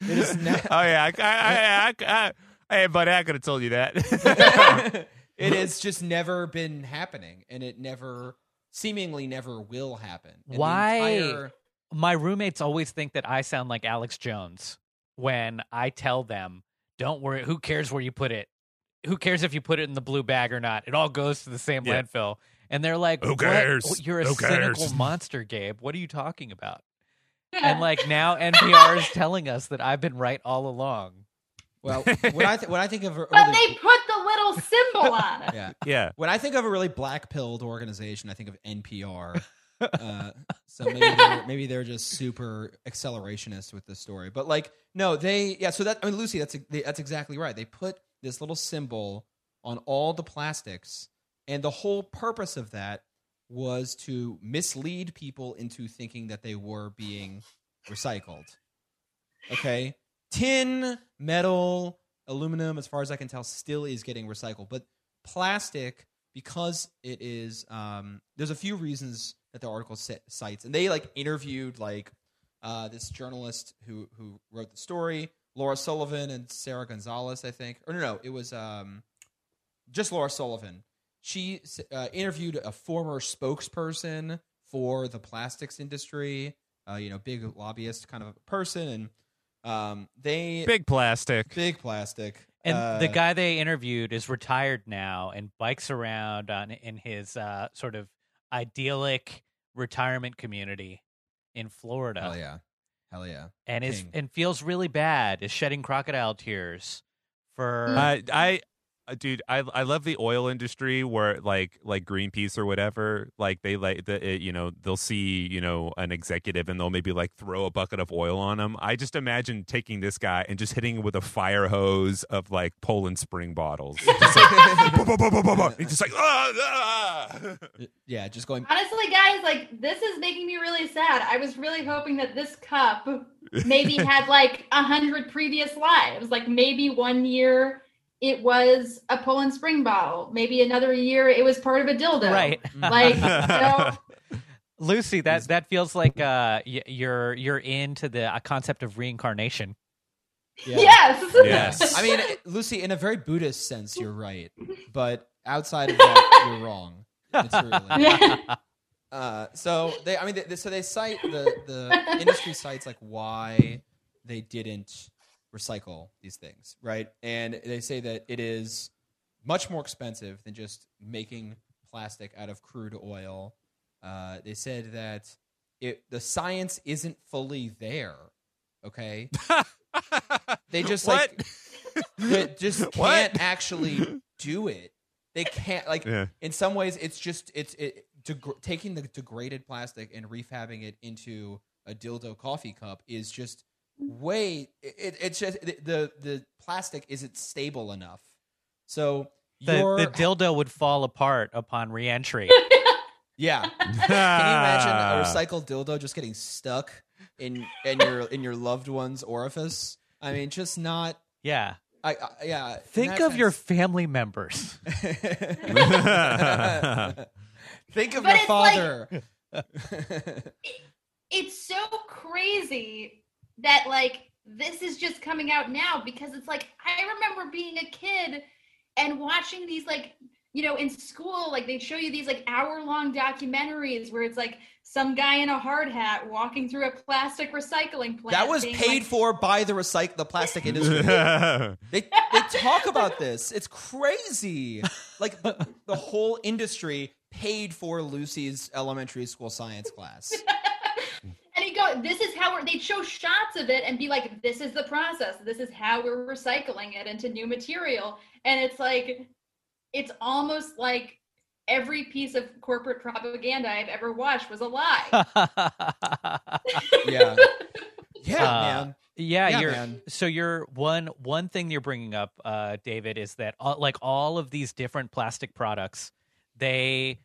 is oh yeah, I, I, I, I, hey buddy, I could have told you that. it has just never been happening, and it never, seemingly never will happen. And Why? entire- My roommates always think that I sound like Alex Jones when I tell them, "Don't worry, who cares where you put it? Who cares if you put it in the blue bag or not? It all goes to the same Yeah. landfill." And they're like, Who "What? cares? You're a Who cynical cares?" monster, Gabe. What are you talking about?" And like now NPR is telling us that I've been right all along. well, when I th- when I think of a But they put the little symbol on it. yeah, yeah, when I think of a really black pilled organization, I think of NPR. Uh, so maybe they're, maybe they're just super accelerationists with this story. But like, no, they yeah. So that I mean, Lucie, that's that's exactly right. They put this little symbol on all the plastics, and the whole purpose of that was to mislead people into thinking that they were being recycled. Okay, tin, metal, aluminum, as far as I can tell, still is getting recycled, but plastic because it is. Um, there's a few reasons that the article ci- cites, and they like interviewed like uh, this journalist who who wrote the story, Laura Sullivan and Sarah Gonzalez, I think. Or no, no, it was um, just Laura Sullivan. She uh, interviewed a former spokesperson for the plastics industry, uh, you know, big lobbyist kind of a person, and um, they Big plastic. big plastic. And Uh, the guy they interviewed is retired now and bikes around on in his uh, sort of idyllic retirement community in Florida. hell yeah, hell yeah. And is and feels really bad. Is shedding crocodile tears for Uh, I, dude, I I love the oil industry where like like Greenpeace or whatever, like they like the it, you know they'll see you know an executive and they'll maybe like throw a bucket of oil on him. I just imagine taking this guy and just hitting him with a fire hose of like Poland Spring bottles. Just like. He's just like ah, ah. yeah, just going. Honestly, guys, like this is making me really sad. I was really hoping that this cup maybe had like a hundred previous lives. Like maybe one year it was a Poland Spring bottle. Maybe another year it was part of a dildo. right. Like, you know, Lucie, that that feels like uh, you're you're into the uh, concept of reincarnation. Yeah. yes. Yes. I mean, Lucie, in a very Buddhist sense, you're right, but outside of that, you're wrong. Materially. Yeah. Uh, so they, I mean, they, so they cite the the industry cites like why they didn't recycle these things, right? And they say that it is much more expensive than just making plastic out of crude oil. Uh, they said that it the science isn't fully there. Okay, they just like they just can't actually do it. They can't like Yeah. in some ways it's just it's it deg- taking the degraded plastic and refabbing it into a dildo coffee cup is just way it, it's just the, the the plastic isn't stable enough. So The, your the dildo would fall apart upon reentry. yeah. Can you imagine a ah. recycled dildo just getting stuck in in your in your loved one's orifice? I mean, just not. yeah. I, I yeah. Think that of your family members. Think of But your it's like- father. it's so crazy that like this is just coming out now because it's like I remember being a kid and watching these like you know in school like they show you these like hour long documentaries where it's like some guy in a hard hat walking through a plastic recycling plant that was paid like, for by the recycle the plastic industry. they they talk about this. It's crazy. Like the, the whole industry paid for Lucie's elementary school science class. and he go this is how we're they'd show shots of it and be like this is the process this is how we're recycling it into new material and it's like it's almost like every piece of corporate propaganda i've ever watched was a lie Yeah. Yeah, Uh, man. Yeah, Yeah, you're man. so you're one one thing you're bringing up, uh, David, is that all, like all of these different plastic products, they,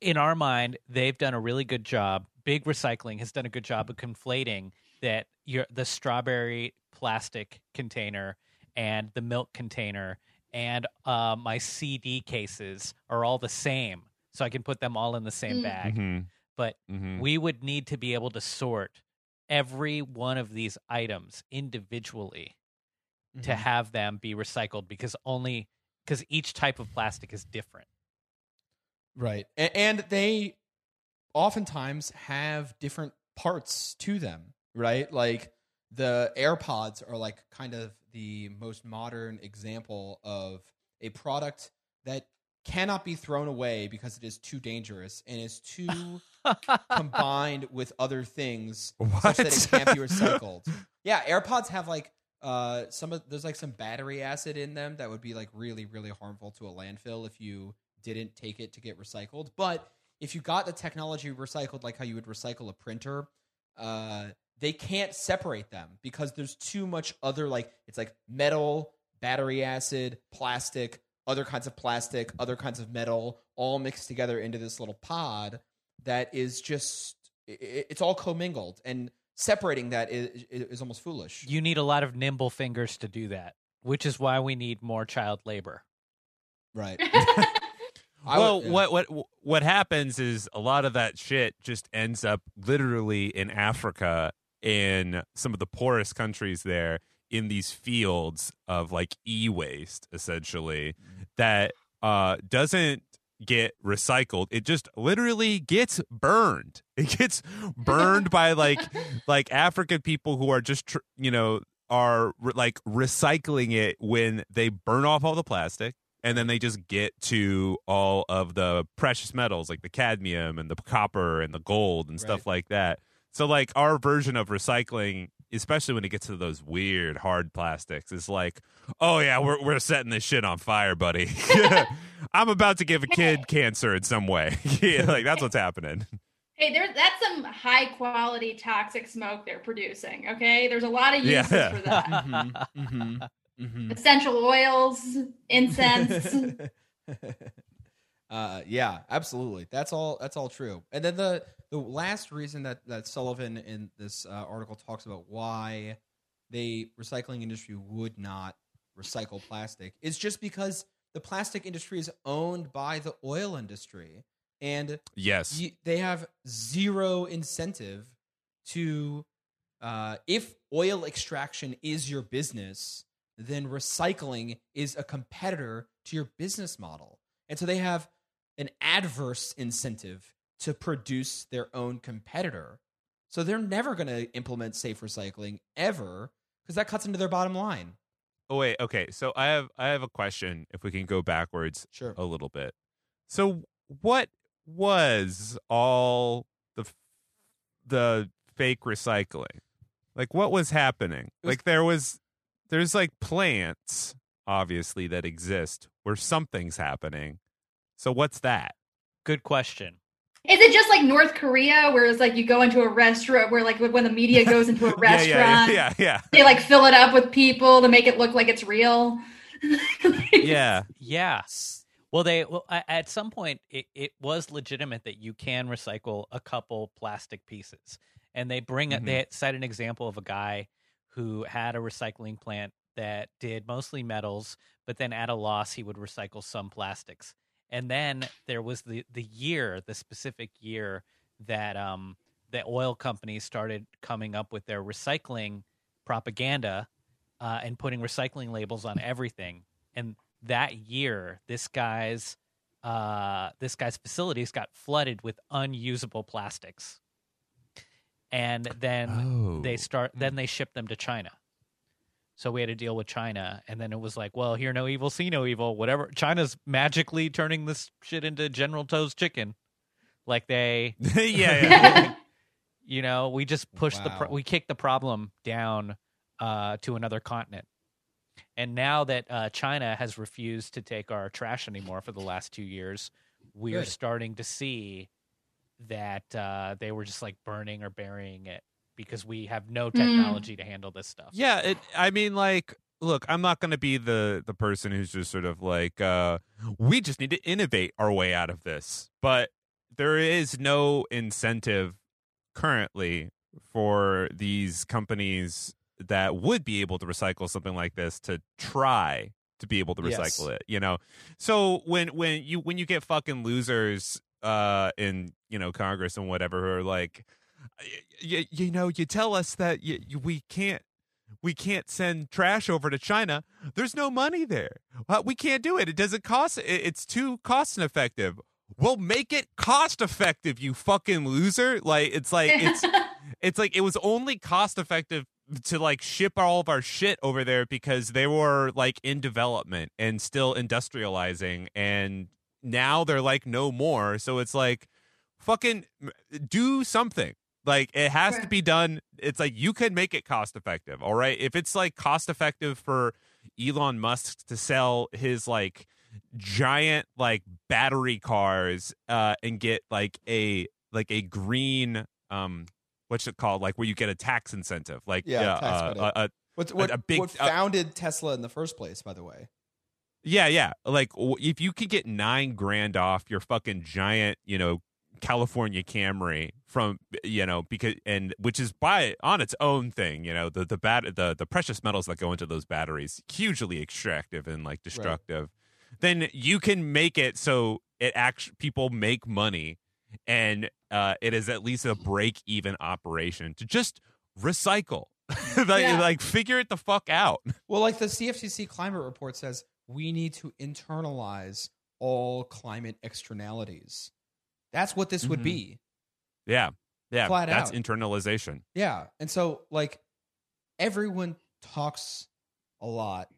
in our mind, they've done a really good job. Big Recycling has done a good job of conflating that your the strawberry plastic container and the milk container and uh, my CD cases are all the same, so I can put them all in the same Mm. bag. Mhm. But Mhm. we would need to be able to sort every one of these items individually to Mhm. have them be recycled because only because each type of plastic is different. Right. A- And they oftentimes have different parts to them, right? Like the AirPods are like kind of the most modern example of a product that cannot be thrown away because it is too dangerous and is too combined with other things such that it can't be recycled. Yeah, AirPods have like uh some of there's like some battery acid in them that would be like really really harmful to a landfill if you didn't take it to get recycled. But if you got the technology recycled like how you would recycle a printer, uh they can't separate them because there's too much other like it's like metal, battery acid, plastic, other kinds of plastic, other kinds of metal, all mixed together into this little pod that is just i- i- it's all commingled and separating that is, is almost foolish. You need a lot of nimble fingers to do that, which is why we need more child labor. Right. well, what what what happens is a lot of that shit just ends up literally in Africa in some of the poorest countries there in these fields of like e-waste essentially that uh doesn't get recycled. It just literally gets burned. It gets burned by like like african people who are just tr- you know are re- like recycling it when they burn off all the plastic and then they just get to all of the precious metals like the cadmium and the copper and the gold and stuff like that so like our version of recycling especially when it gets to those weird hard plastics is like oh yeah we're, we're setting this shit on fire buddy i'm about to give a kid cancer in some way yeah, like that's what's happening Hey, there that's some high quality toxic smoke they're producing. Okay, there's a lot of uses Yeah. for that. Mhm, mhm, mhm. Essential oils, incense. uh, yeah, absolutely. That's all. That's all true. And then the the last reason that that Sullivan in this uh, article talks about why the recycling industry would not recycle plastic is just because the plastic industry is owned by the oil industry, and yes you, they have zero incentive to uh, if oil extraction is your business then recycling is a competitor to your business model and so they have an adverse incentive to produce their own competitor so they're never going to implement safe recycling ever because that cuts into their bottom line oh wait okay so i have i have a question if we can go backwards sure a little bit. So what was all the the fake recycling? Like what was happening? was- like there was there's like plants obviously that exist where something's happening. So what's that? Good question. Is it just like North Korea, where it's like you go into a restaurant, where like when the media goes into a Yeah, restaurant, yeah, yeah, yeah. they like fill it up with people to make it look like it's real? Yeah. Yeah. Well, they well at some point it, it was legitimate that you can recycle a couple plastic pieces, and they bring it. Mhm. They cite an example of a guy who had a recycling plant that did mostly metals, but then at a loss he would recycle some plastics. And then there was the the year, the specific year that um the oil companies started coming up with their recycling propaganda uh, and putting recycling labels on everything. And that year, this guy's uh, this guy's facilities got flooded with unusable plastics, and then Oh. they start then they ship them to China. So we had to deal with China, and then it was like, well, hear no evil, see no evil, whatever. China's magically turning this shit into General Tso's chicken, like they yeah, yeah. you know, we just pushed the pro- we kicked the problem down uh, to another continent. And now that uh, China has refused to take our trash anymore for the last two years, we are Good. starting to see that uh, they were just like burning or burying it because we have no technology to handle this stuff. Yeah, it I mean like look, I'm not going to be the the person who's just sort of like uh we just need to innovate our way out of this. But there is no incentive currently for these companies that would be able to recycle something like this to try to be able to Yes. recycle it, you know. So when when you when you get fucking losers uh in, you know, Congress and whatever who are like you, you know, you tell us that y we can't we can't send trash over to China. There's no money there. We can't do it. It doesn't cost. it- It's too cost ineffective. We'll make it cost effective, you fucking loser. Like it's like it's it's like it was only cost effective to like ship all of our shit over there because they were like in development and still industrializing and now they're like no more. So it's like fucking do something. Like it has to be done. It's like you can make it cost effective all right? If it's like cost effective for Elon Musk to sell his like giant like battery cars uh and get like a like a green um what's it called? Like where you get a tax incentive. Like Yeah, uh, tax uh, a, a What what, a big- what uh, founded Tesla in the first place? By the way, Yeah, yeah. Like if you could get nine grand off your fucking giant, you know, California Camry from you know because and which is by on its own thing, you know, the the bat the the precious metals that go into those batteries hugely extractive and like destructive. Then you can make it so it actually people make money and uh it is at least a break even operation to just recycle. like, Yeah. like figure it the fuck out. well, like the CFTC climate report says, we need to internalize all climate externalities. That's what this would Mhm. be. Yeah. Yeah. Flat that's out. internalization. Yeah. And so, like, everyone talks a lot.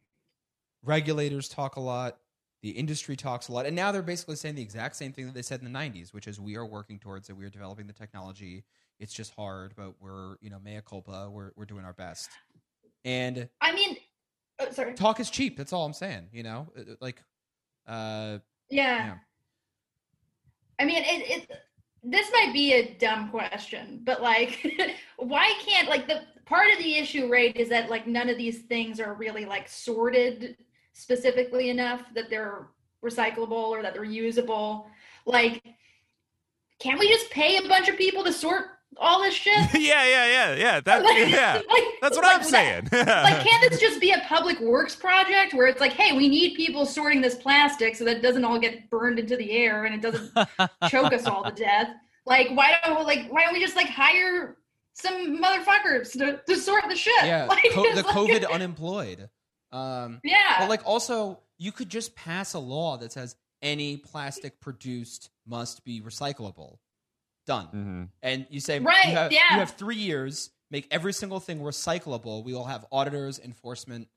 Regulators talk a lot. The industry talks a lot. And now they're basically saying the exact same thing that they said in the 90s, which is we are working towards it. We are developing the technology. It's just hard, but we're, you know, mea culpa. We're, we're doing our best. And I mean, oh, sorry. talk is cheap. That's all I'm saying, you know? Uh, Like, uh, Yeah. Yeah. I mean, it, it. This might be a dumb question, but like, why can't like the part of the issue, right, is that like none of these things are really like sorted specifically enough that they're recyclable or that they're usable. Like, can we just pay a bunch of people to sort all this shit? yeah, yeah, yeah, yeah. That, Like- yeah. like- That's what like I'm saying. like can't this just be a public works project where it's like hey we need people sorting this plastic so that it doesn't all get burned into the air and it doesn't choke us all to death like why don't like why don't we just like hire some motherfuckers to, to sort the shit yeah, like, co- the like- COVID unemployed. Um, yeah But like also, you could just pass a law that says any plastic produced must be recyclable. Done. Mhm. And you say Right, you have, yeah. you have three years, make every single thing recyclable. We will have auditors, enforcement,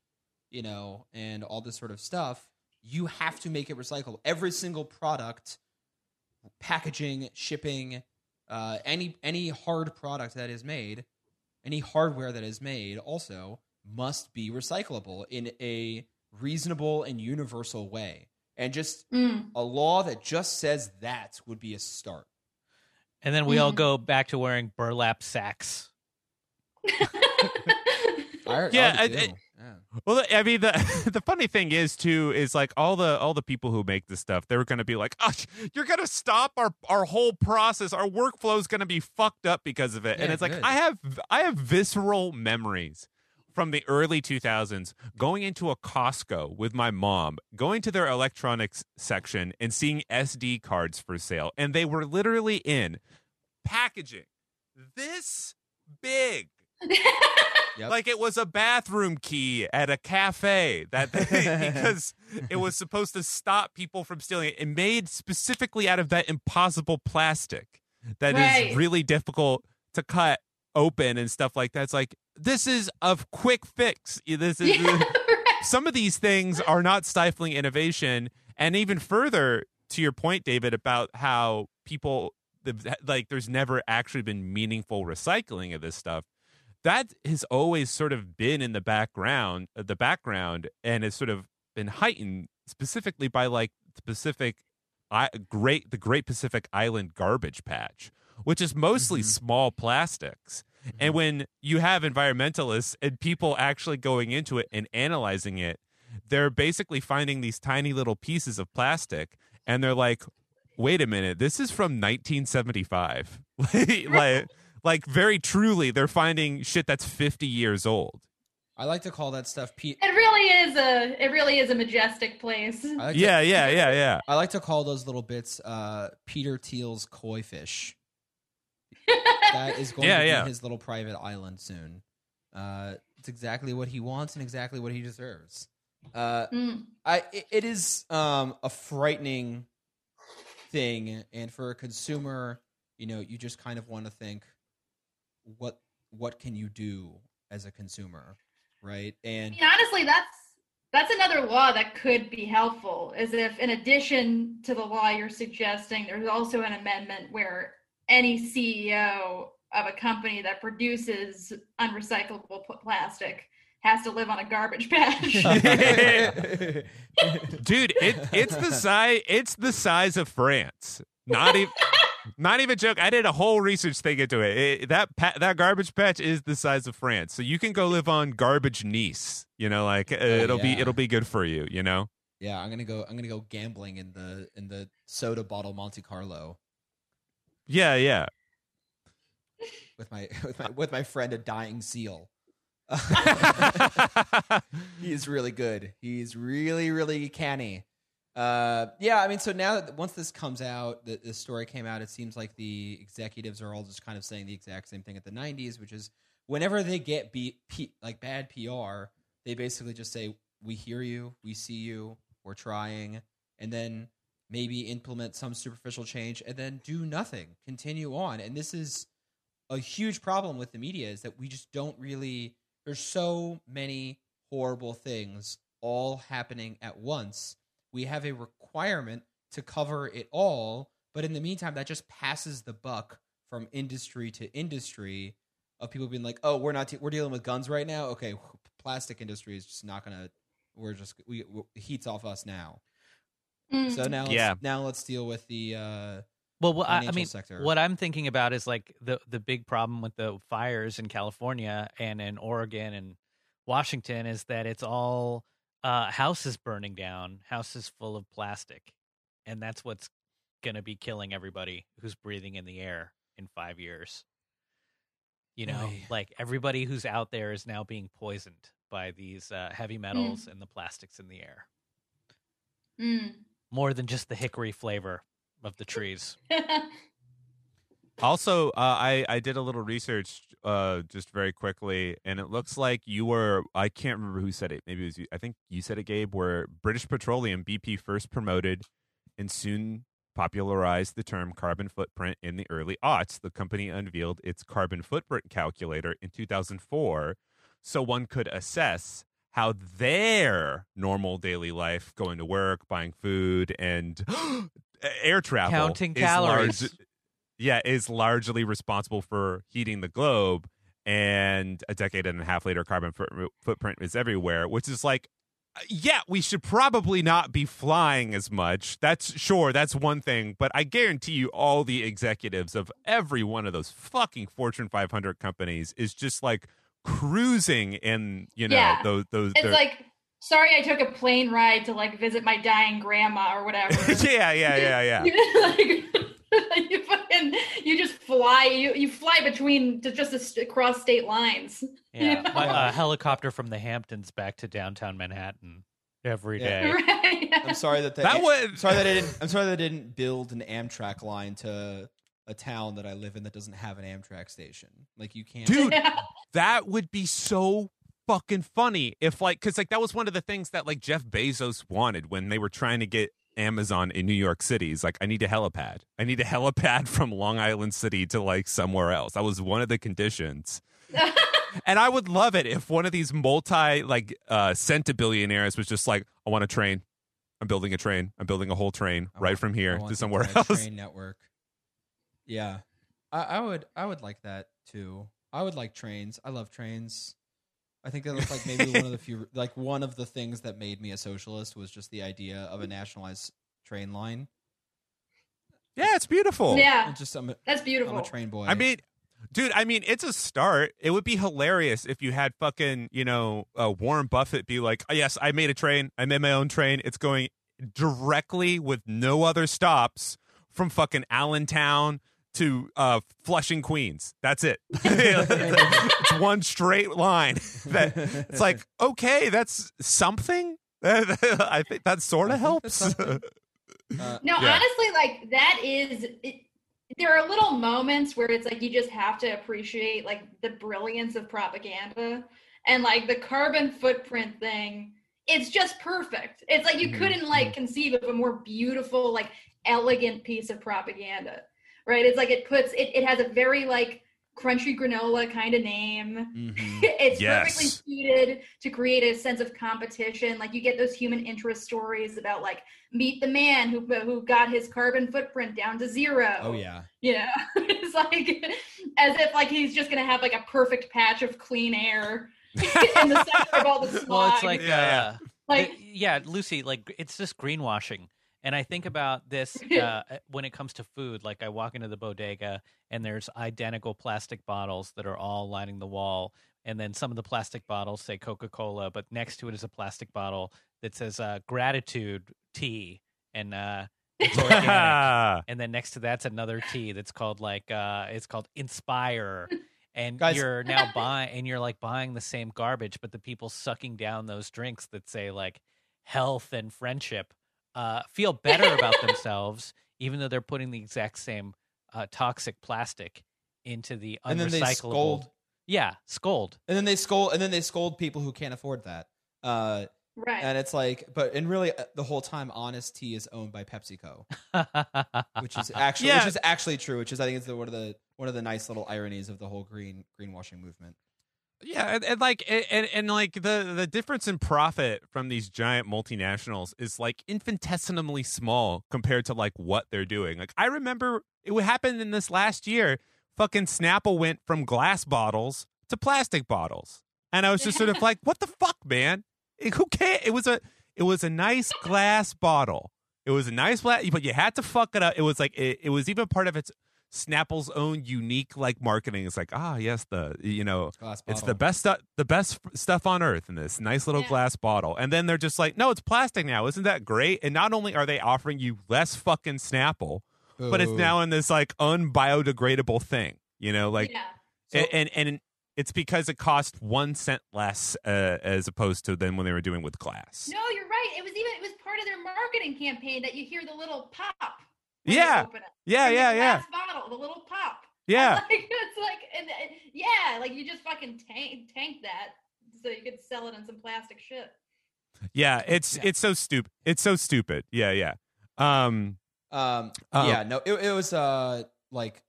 you know, and all this sort of stuff. You have to make it recyclable. Every single product, packaging, shipping, uh, any any hard product that is made, any hardware that is made also must be recyclable in a reasonable and universal way. And just Mm. a law that just says that would be a start. And then we all Mm. go back to wearing burlap sacks. I, Yeah, I I- yeah. Well, I mean, the the funny thing is too is like all the all the people who make this stuff, they're going to be like, oh, "You're going to stop our our whole process. Our workflow is going to be fucked up because of it." and Yeah, it's like good. I have I have visceral memories from the early 2000s going into a Costco with my mom, going to their electronics section and seeing SD cards for sale, and they were literally in packaging this big Yep. like it was a bathroom key at a cafe that they, because it was supposed to stop people from stealing it and made specifically out of that impossible plastic that is Right. really difficult to cut open and stuff like that. It's like this is a quick fix. This is yeah, right. some of these things are not stifling innovation and even further to your point david about how people like there's never actually been meaningful recycling of this stuff that has always sort of been in the background uh, the background and has sort of been heightened specifically by like specific I, great the great pacific island garbage patch which is mostly Mhm. small plastics and when you have environmentalists and people actually going into it and analyzing it, they're basically finding these tiny little pieces of plastic and they're like, wait a minute, this is from 1975. like, like, very truly, they're finding shit that's 50 years old. I like to call that stuff Pete. it really is a it really is a majestic place I like Yeah, to, yeah, yeah, yeah. I like to call those little bits uh, Peter Thiel's koi fish. That is going Yeah, to be yeah. his little private island soon. Uh, it's exactly what he wants and exactly what he deserves. Uh, Mm. I it, it is um, a frightening thing, and for a consumer, you know, you just kind of want to think, what what can you do as a consumer, right? I And mean, honestly, that's that's another law that could be helpful. Is if, in addition to the law you're suggesting, there's also an amendment where any CEO of a company that produces unrecyclable plastic has to live on a garbage patch. Dude, it, it's the size it's the size of France. Not even Not even joke. I did a whole research thing into it. It- that pa- that garbage patch is the size of France, so you can go live on garbage Nice. You know, like uh, it'll be it'll be good for you. You know. Yeah, I'm gonna go. I'm gonna go gambling in the in the soda bottle Monte Carlo Yeah, yeah. with my with my with my friend a dying seal. He's really good. He's really really canny. Uh, yeah, I mean, so now that once this comes out, the, the story came out. It seems like the executives are all just kind of saying the exact same thing at the '90s, which is whenever they get be, P, like bad PR, they basically just say, "We hear you, we see you, we're trying," and then maybe implement some superficial change, and then do nothing, continue on. And this is a huge problem with the media is that we just don't really. There's so many horrible things all happening at once. We have a requirement to cover it all, but in the meantime, that just passes the buck from industry to industry of people being like, "Oh, we're not we're dealing with guns right now. Okay, plastic industry is just not gonna. We're just we, we heats off us now. Mm. So now, let's, Yeah. now let's deal with the uh, Well, what, I, I, mean, sector. what I'm thinking about is like the the big problem with the fires in California and in Oregon and Washington is that it's all uh, houses burning down, houses full of plastic, and that's what's going to be killing everybody who's breathing in the air in five years. You know, Oy. like everybody who's out there is now being poisoned by these uh, heavy metals and the plastics in the air, Mm. More than just the hickory flavor of the trees. Also, uh, I I did a little research uh, just very quickly, and it looks like you were I can't remember who said it. Maybe it was you. I think you said it, Gabe. Where British Petroleum BP first promoted and soon popularized the term carbon footprint in the early aughts. The company unveiled its carbon footprint calculator in 2004, so one could assess how their normal daily life, going to work, buying food, and air travel, Counting is calories. large- yeah, is largely responsible for heating the globe. And a decade and a half later, carbon footprint is everywhere, which is like, uh, yeah, we should probably not be flying as much. That's sure, that's one thing. But I guarantee you, all the executives of every one of those fucking Fortune 500 companies is just like cruising in, you know, Yeah. those, those, It's like, sorry, I took a plane ride to like visit my dying grandma or whatever. yeah, yeah, yeah, yeah. like, you fucking, you just fly. You you fly between to just a, across state lines. Yeah, Yeah. my uh, helicopter from the Hamptons back to downtown Manhattan every Yeah. day. Right. I'm sorry that they, That would- sorry that I didn't. I'm sorry that I didn't build an Amtrak line to a town that I live in that doesn't have an Amtrak station. Like you can't, Dude, that would be so fucking funny if like because like that was one of the things that like jeff bezos wanted when they were trying to get amazon in new york city. He's like i need a helipad. I need a helipad from long island city to like somewhere else. That was one of the conditions. And i would love it if one of these multi like uh centibillionaires was just like i want a train. I'm building a train. I'm building a whole train I right want- from I here want to the somewhere entire else. Train network. Yeah, I, I would. I would like that too. I would like trains. I love trains. I think that was like maybe one of the few, like one of the things that made me a socialist was just the idea of a nationalized train line. yeah it's beautiful yeah, I'm just I'm a, that's I'm beautiful. a train boy. I mean, dude, I mean, it's a start. It would be hilarious if you had fucking, you know, uh, Warren Buffett be like, oh, yes, I made a train. I made my own train. It's going directly with no other stops from fucking Allentown to uh, Flushing, Queens. That's it. it's one straight line. That it's like, okay, that's something. I think that sort of helps. Uh, No, Yeah. honestly, like that is. It, there are little moments where it's like you just have to appreciate like the brilliance of propaganda and like the carbon footprint thing. It's just perfect. It's like you Mhm, couldn't like conceive of a more beautiful, like elegant piece of propaganda, right? It's like it puts it. It has a very like crunchy granola kind of name. mhm. it's perfectly suited to create a sense of competition. Like you get those human interest stories about like meet the man who who got his carbon footprint down to zero. Oh yeah. you know, it's like as if like he's just gonna have like a perfect patch of clean air in the center of all the smog. Well, it's like, Yeah, uh, like it- yeah, Lucie, like it's just greenwashing. And I think about this uh, when it comes to food. Like I walk into the bodega and there's identical plastic bottles that are all lining the wall. And then some of the plastic bottles say Coca Cola, but next to it is a plastic bottle that says uh, gratitude tea. And uh, it's and then next to that's another tea that's called like uh it's called inspire and Guys- you're now buying and you're like buying the same garbage but the people sucking down those drinks that say like health and friendship uh feel better about themselves even though they're putting the exact same uh toxic plastic into the And then they scold yeah scold and then they scold and then they scold people who can't afford that. Uh, Right. and it's like, but and really, uh, the whole time, Honest Tea is owned by PepsiCo, which is actually Yeah. which is actually true. Which is, I think, is the, one of the one of the nice little ironies of the whole green greenwashing movement. Yeah, and, and like and, and like the the difference in profit from these giant multinationals is like infinitesimally small compared to like what they're doing. Like I remember it would happen in this last year. Fucking Snapple went from glass bottles to plastic bottles, and I was just sort of like, "What the fuck, man? It- who cares?" It was a it was a nice glass bottle. It was a nice glass, but you had to fuck it up. It was like it, it was even part of its Snapple's own unique like marketing. It's like, ah, yes, the you know Glass it's the best stuff, the best f- stuff on earth in this nice little Yeah. glass bottle. And then they're just like, no, it's plastic now. Isn't that great? And not only are they offering you less fucking Snapple, but it's now in this like unbiodegradable thing. You know, like yeah. So- and, and and it's because it cost one cent less uh, as opposed to than when they were doing with glass. No, you're right. It was even it was part of their marketing campaign that you hear the little pop. When you Yeah. open it. Yeah, From the yeah, yeah, Bottle, the little pop. yeah. Like, it's like, and, and- yeah, like you just fucking tank tank that so you could sell it in some plastic shit. Yeah, it's Yeah. it's so stupid. It's so stupid. Yeah, yeah. Um, Um, Uh-oh. yeah, no, it, it was uh like.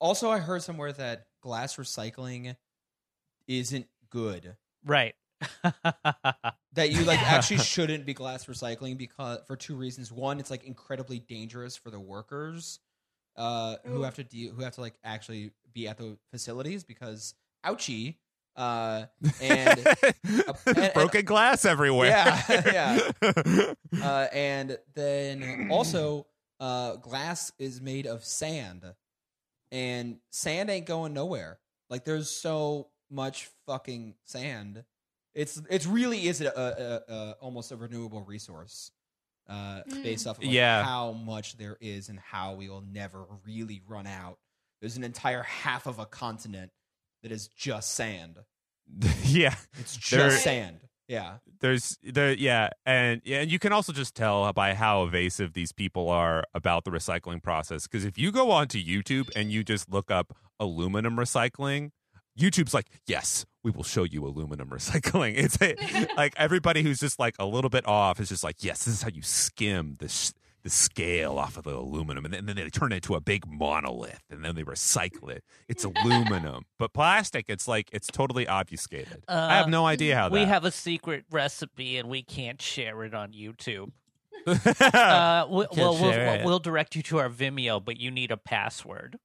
Also, I heard somewhere that glass recycling isn't good. right That you like actually shouldn't be glass recycling because for two reasons. One, it's like incredibly dangerous for the workers uh, who have to deal, who have to like actually be at the facilities because ouchie. Uh, and and- broken glass everywhere. Yeah, uh, and then also uh, glass is made of sand, and sand ain't going nowhere. Like there's so much fucking sand. It's it's really is a, a, a, a almost a renewable resource, uh, Mm. based off of like Yeah. how much there is and how we will never really run out. There's an entire half of a continent that is just sand. yeah. It's just There- sand. Yeah. there's there yeah and yeah, and you can also just tell by how evasive these people are about the recycling process because if you go onto youtube and you just look up aluminum recycling youtube's like yes we will show you aluminum recycling. It's a, like everybody who's just like a little bit off is just like yes this is how you skim the the scale off of the aluminum and then, and then they turn it into a big monolith and then they recycle it. It's aluminum. But plastic it's like it's totally obfuscated. I have Uh, no idea how That. we have a secret recipe and we can't share it on youtube. Uh, uh, we, well, we'll, we'll direct you to our vimeo but you need a password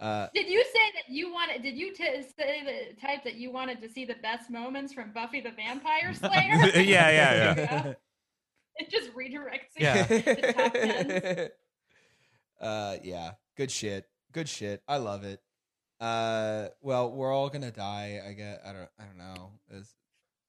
uh, Did you say that you wanted? Did you t- say the type that you wanted to see the best moments from Buffy the Vampire Slayer? Yeah, yeah, yeah. It just redirects Yeah. to the top tens. uh, yeah. Good shit. Good shit. I love it. Uh, well, we're all gonna die. I get. I don't. I don't know. It's.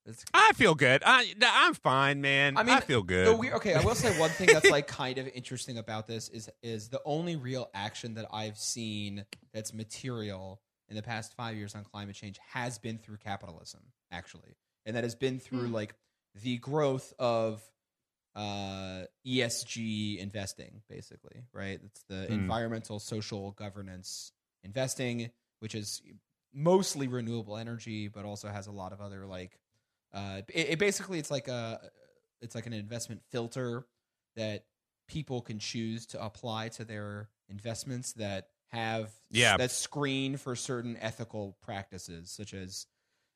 It's. I feel good. I I'm fine, man. I mean, I feel good. Weird, okay, I will say one thing that's like kind of interesting about this is is the only real action that I've seen that's material in the past five years on climate change has been through capitalism, actually, and that has been through Hmm. like the growth of uh, ESG investing, basically, right? It's the Hmm. environmental, social governance investing, which is mostly renewable energy, but also has a lot of other like uh, it, it basically it's like a it's like an investment filter that people can choose to apply to their investments that have Yeah. that screen for certain ethical practices such as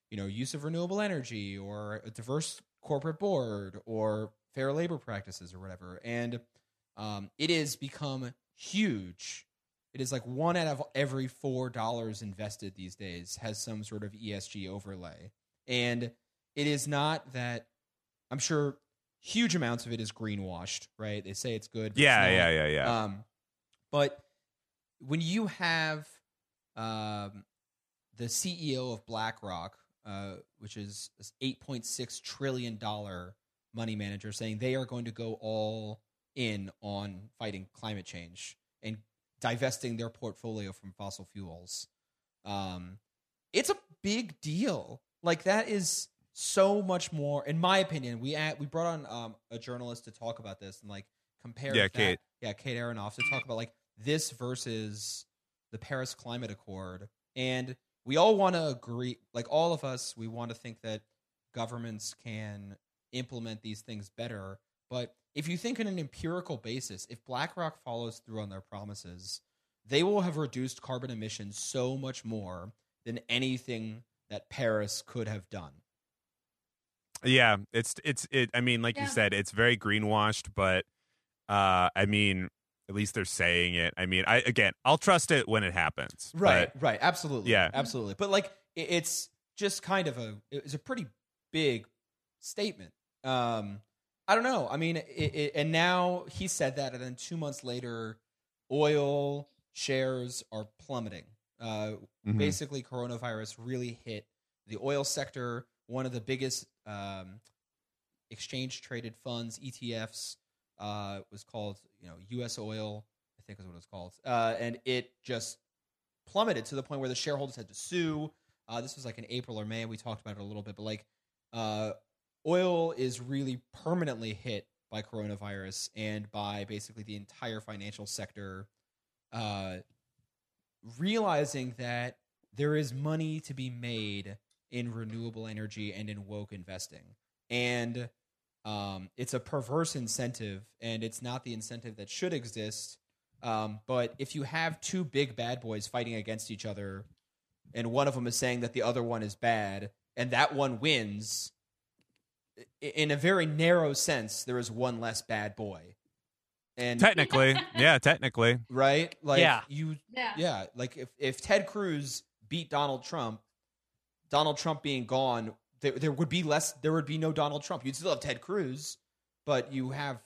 you know use of renewable energy or a diverse corporate board or fair labor practices or whatever. And um, it has become huge. It is like one out of every four dollars invested these days has some sort of esg overlay. And it is not that i'm sure huge amounts of it is greenwashed, right? They say it's good. but Yeah, it's yeah, yeah, yeah. Um, but when you have um, the CEO of BlackRock, uh, which is this $8.6 trillion money manager, saying they are going to go all in on fighting climate change and divesting their portfolio from fossil fuels, um, it's a big deal. Like, that is so much more, in my opinion. We, at, we brought on um, a journalist to talk about this and, like, compare Yeah, that- Kate. yeah, Kate Aronoff to talk about like this versus the Paris Climate Accord, and we all want to agree. Like all of us, we want to think that governments can implement these things better. But if you think on an empirical basis, if BlackRock follows through on their promises, they will have reduced carbon emissions so much more than anything that Paris could have done. Yeah, it's it's it. I mean, like Yeah. you said, it's very greenwashed, but uh, I mean, at least they're saying it. I mean, I again, I'll trust it when it happens. Right, but- right, absolutely, Yeah. absolutely. But like, it's just kind of a it's a pretty big statement. Um, I don't know. I mean, it, it, and now he said that, and then two months later, oil shares are plummeting. Uh, Mhm. Basically, coronavirus really hit the oil sector. One of the biggest um, exchange traded funds, ETFs, uh, was called you know U.S. Oil, I think is what it's called, uh, and it just plummeted to the point where the shareholders had to sue. Uh, this was like in April or May. We talked about it a little bit, but like uh, oil is really permanently hit by coronavirus and by basically the entire financial sector uh, realizing that there is money to be made in renewable energy and in woke investing. And um, it's a perverse incentive, and it's not the incentive that should exist. Um, but if you have two big bad boys fighting against each other, and one of them is saying that the other one is bad, and that one wins, in a very narrow sense, there is one less bad boy. And technically, yeah, technically, right, like Yeah. you Yeah. yeah, like if if Ted Cruz beat Donald Trump, Donald Trump being gone, there, there would be less. There would be no Donald Trump. You'd still have Ted Cruz, but you have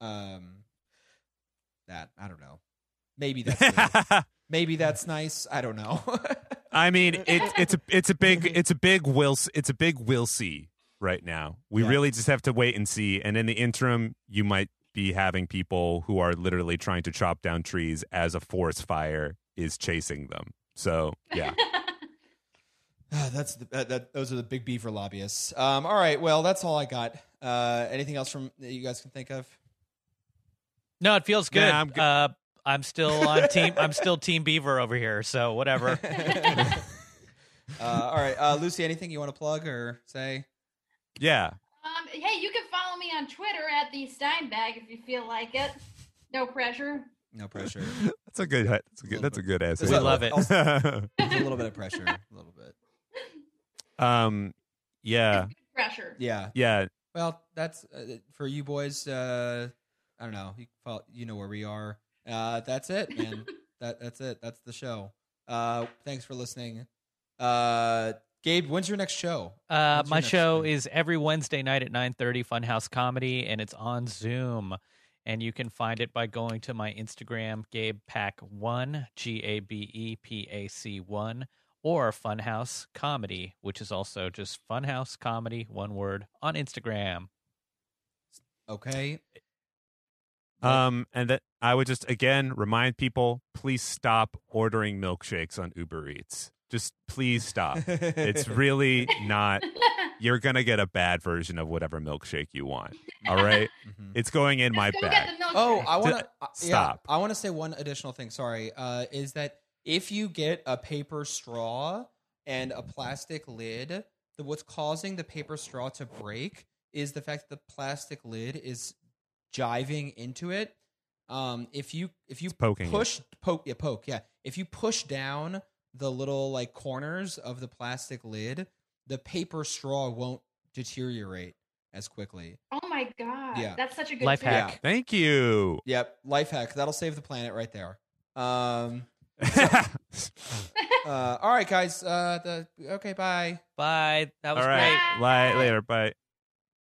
um that. I don't know. Maybe that's maybe that's nice. I don't know. I mean, it, it's a it's a big it's a big will it's a big will see right now. We Yeah. really just have to wait and see. And in the interim, you might be having people who are literally trying to chop down trees as a forest fire is chasing them. So yeah, Ah, that's the, that, that. Those are the big beaver lobbyists. Um. All right. Well, that's all I got. Uh. Anything else from that you guys can think of? No, it feels good. Nah, I'm good. Uh, I'm still on team. I'm still Team Beaver over here. So whatever. uh, all right, uh, Lucie. Anything you want to plug or say? yeah. Um, hey, you can follow me on Twitter at the Steinbag if you feel like it. No pressure. No pressure. That's a good. That's a good. That's a good answer. We love it. There's a little bit of pressure. A little bit. Um. Yeah. Pressure. Yeah. Yeah. Well, that's uh, for you boys. Uh, I don't know. You, follow, you know where we are. Uh, that's it, man. that that's it. That's the show. Uh, thanks for listening. Uh, Gabe, when's your next show? Uh, my next show thing? is every Wednesday night at 9:30 Funhouse Comedy and it's on Zoom. And you can find it by going to my Instagram Gabe Pack 1, G A B E P A C 1 or Funhouse Comedy, which is also just Funhouse Comedy one word on Instagram. Okay. Um, and that I would just again remind people: please stop ordering milkshakes on Uber Eats. Just please stop. it's really not. You're gonna get a bad version of whatever milkshake you want. All right, Mhm. it's going in my Go bag. Oh, I want to yeah, stop. I want to say one additional thing. Sorry, uh, is that if you get a paper straw and a plastic lid, the what's causing the paper straw to break is the fact that the plastic lid is jiving into it. Um, if you if you poking it. push poke yeah poke yeah if you push down the little like corners of the plastic lid, the paper straw won't deteriorate as quickly. Oh my god. Yeah. That's such a good Life tip. hack. Thank you. Yep, life hack that'll save the planet right there. Um, uh, all right, guys. Uh, the okay, bye. Bye. That was All great. right, Li- later. Bye.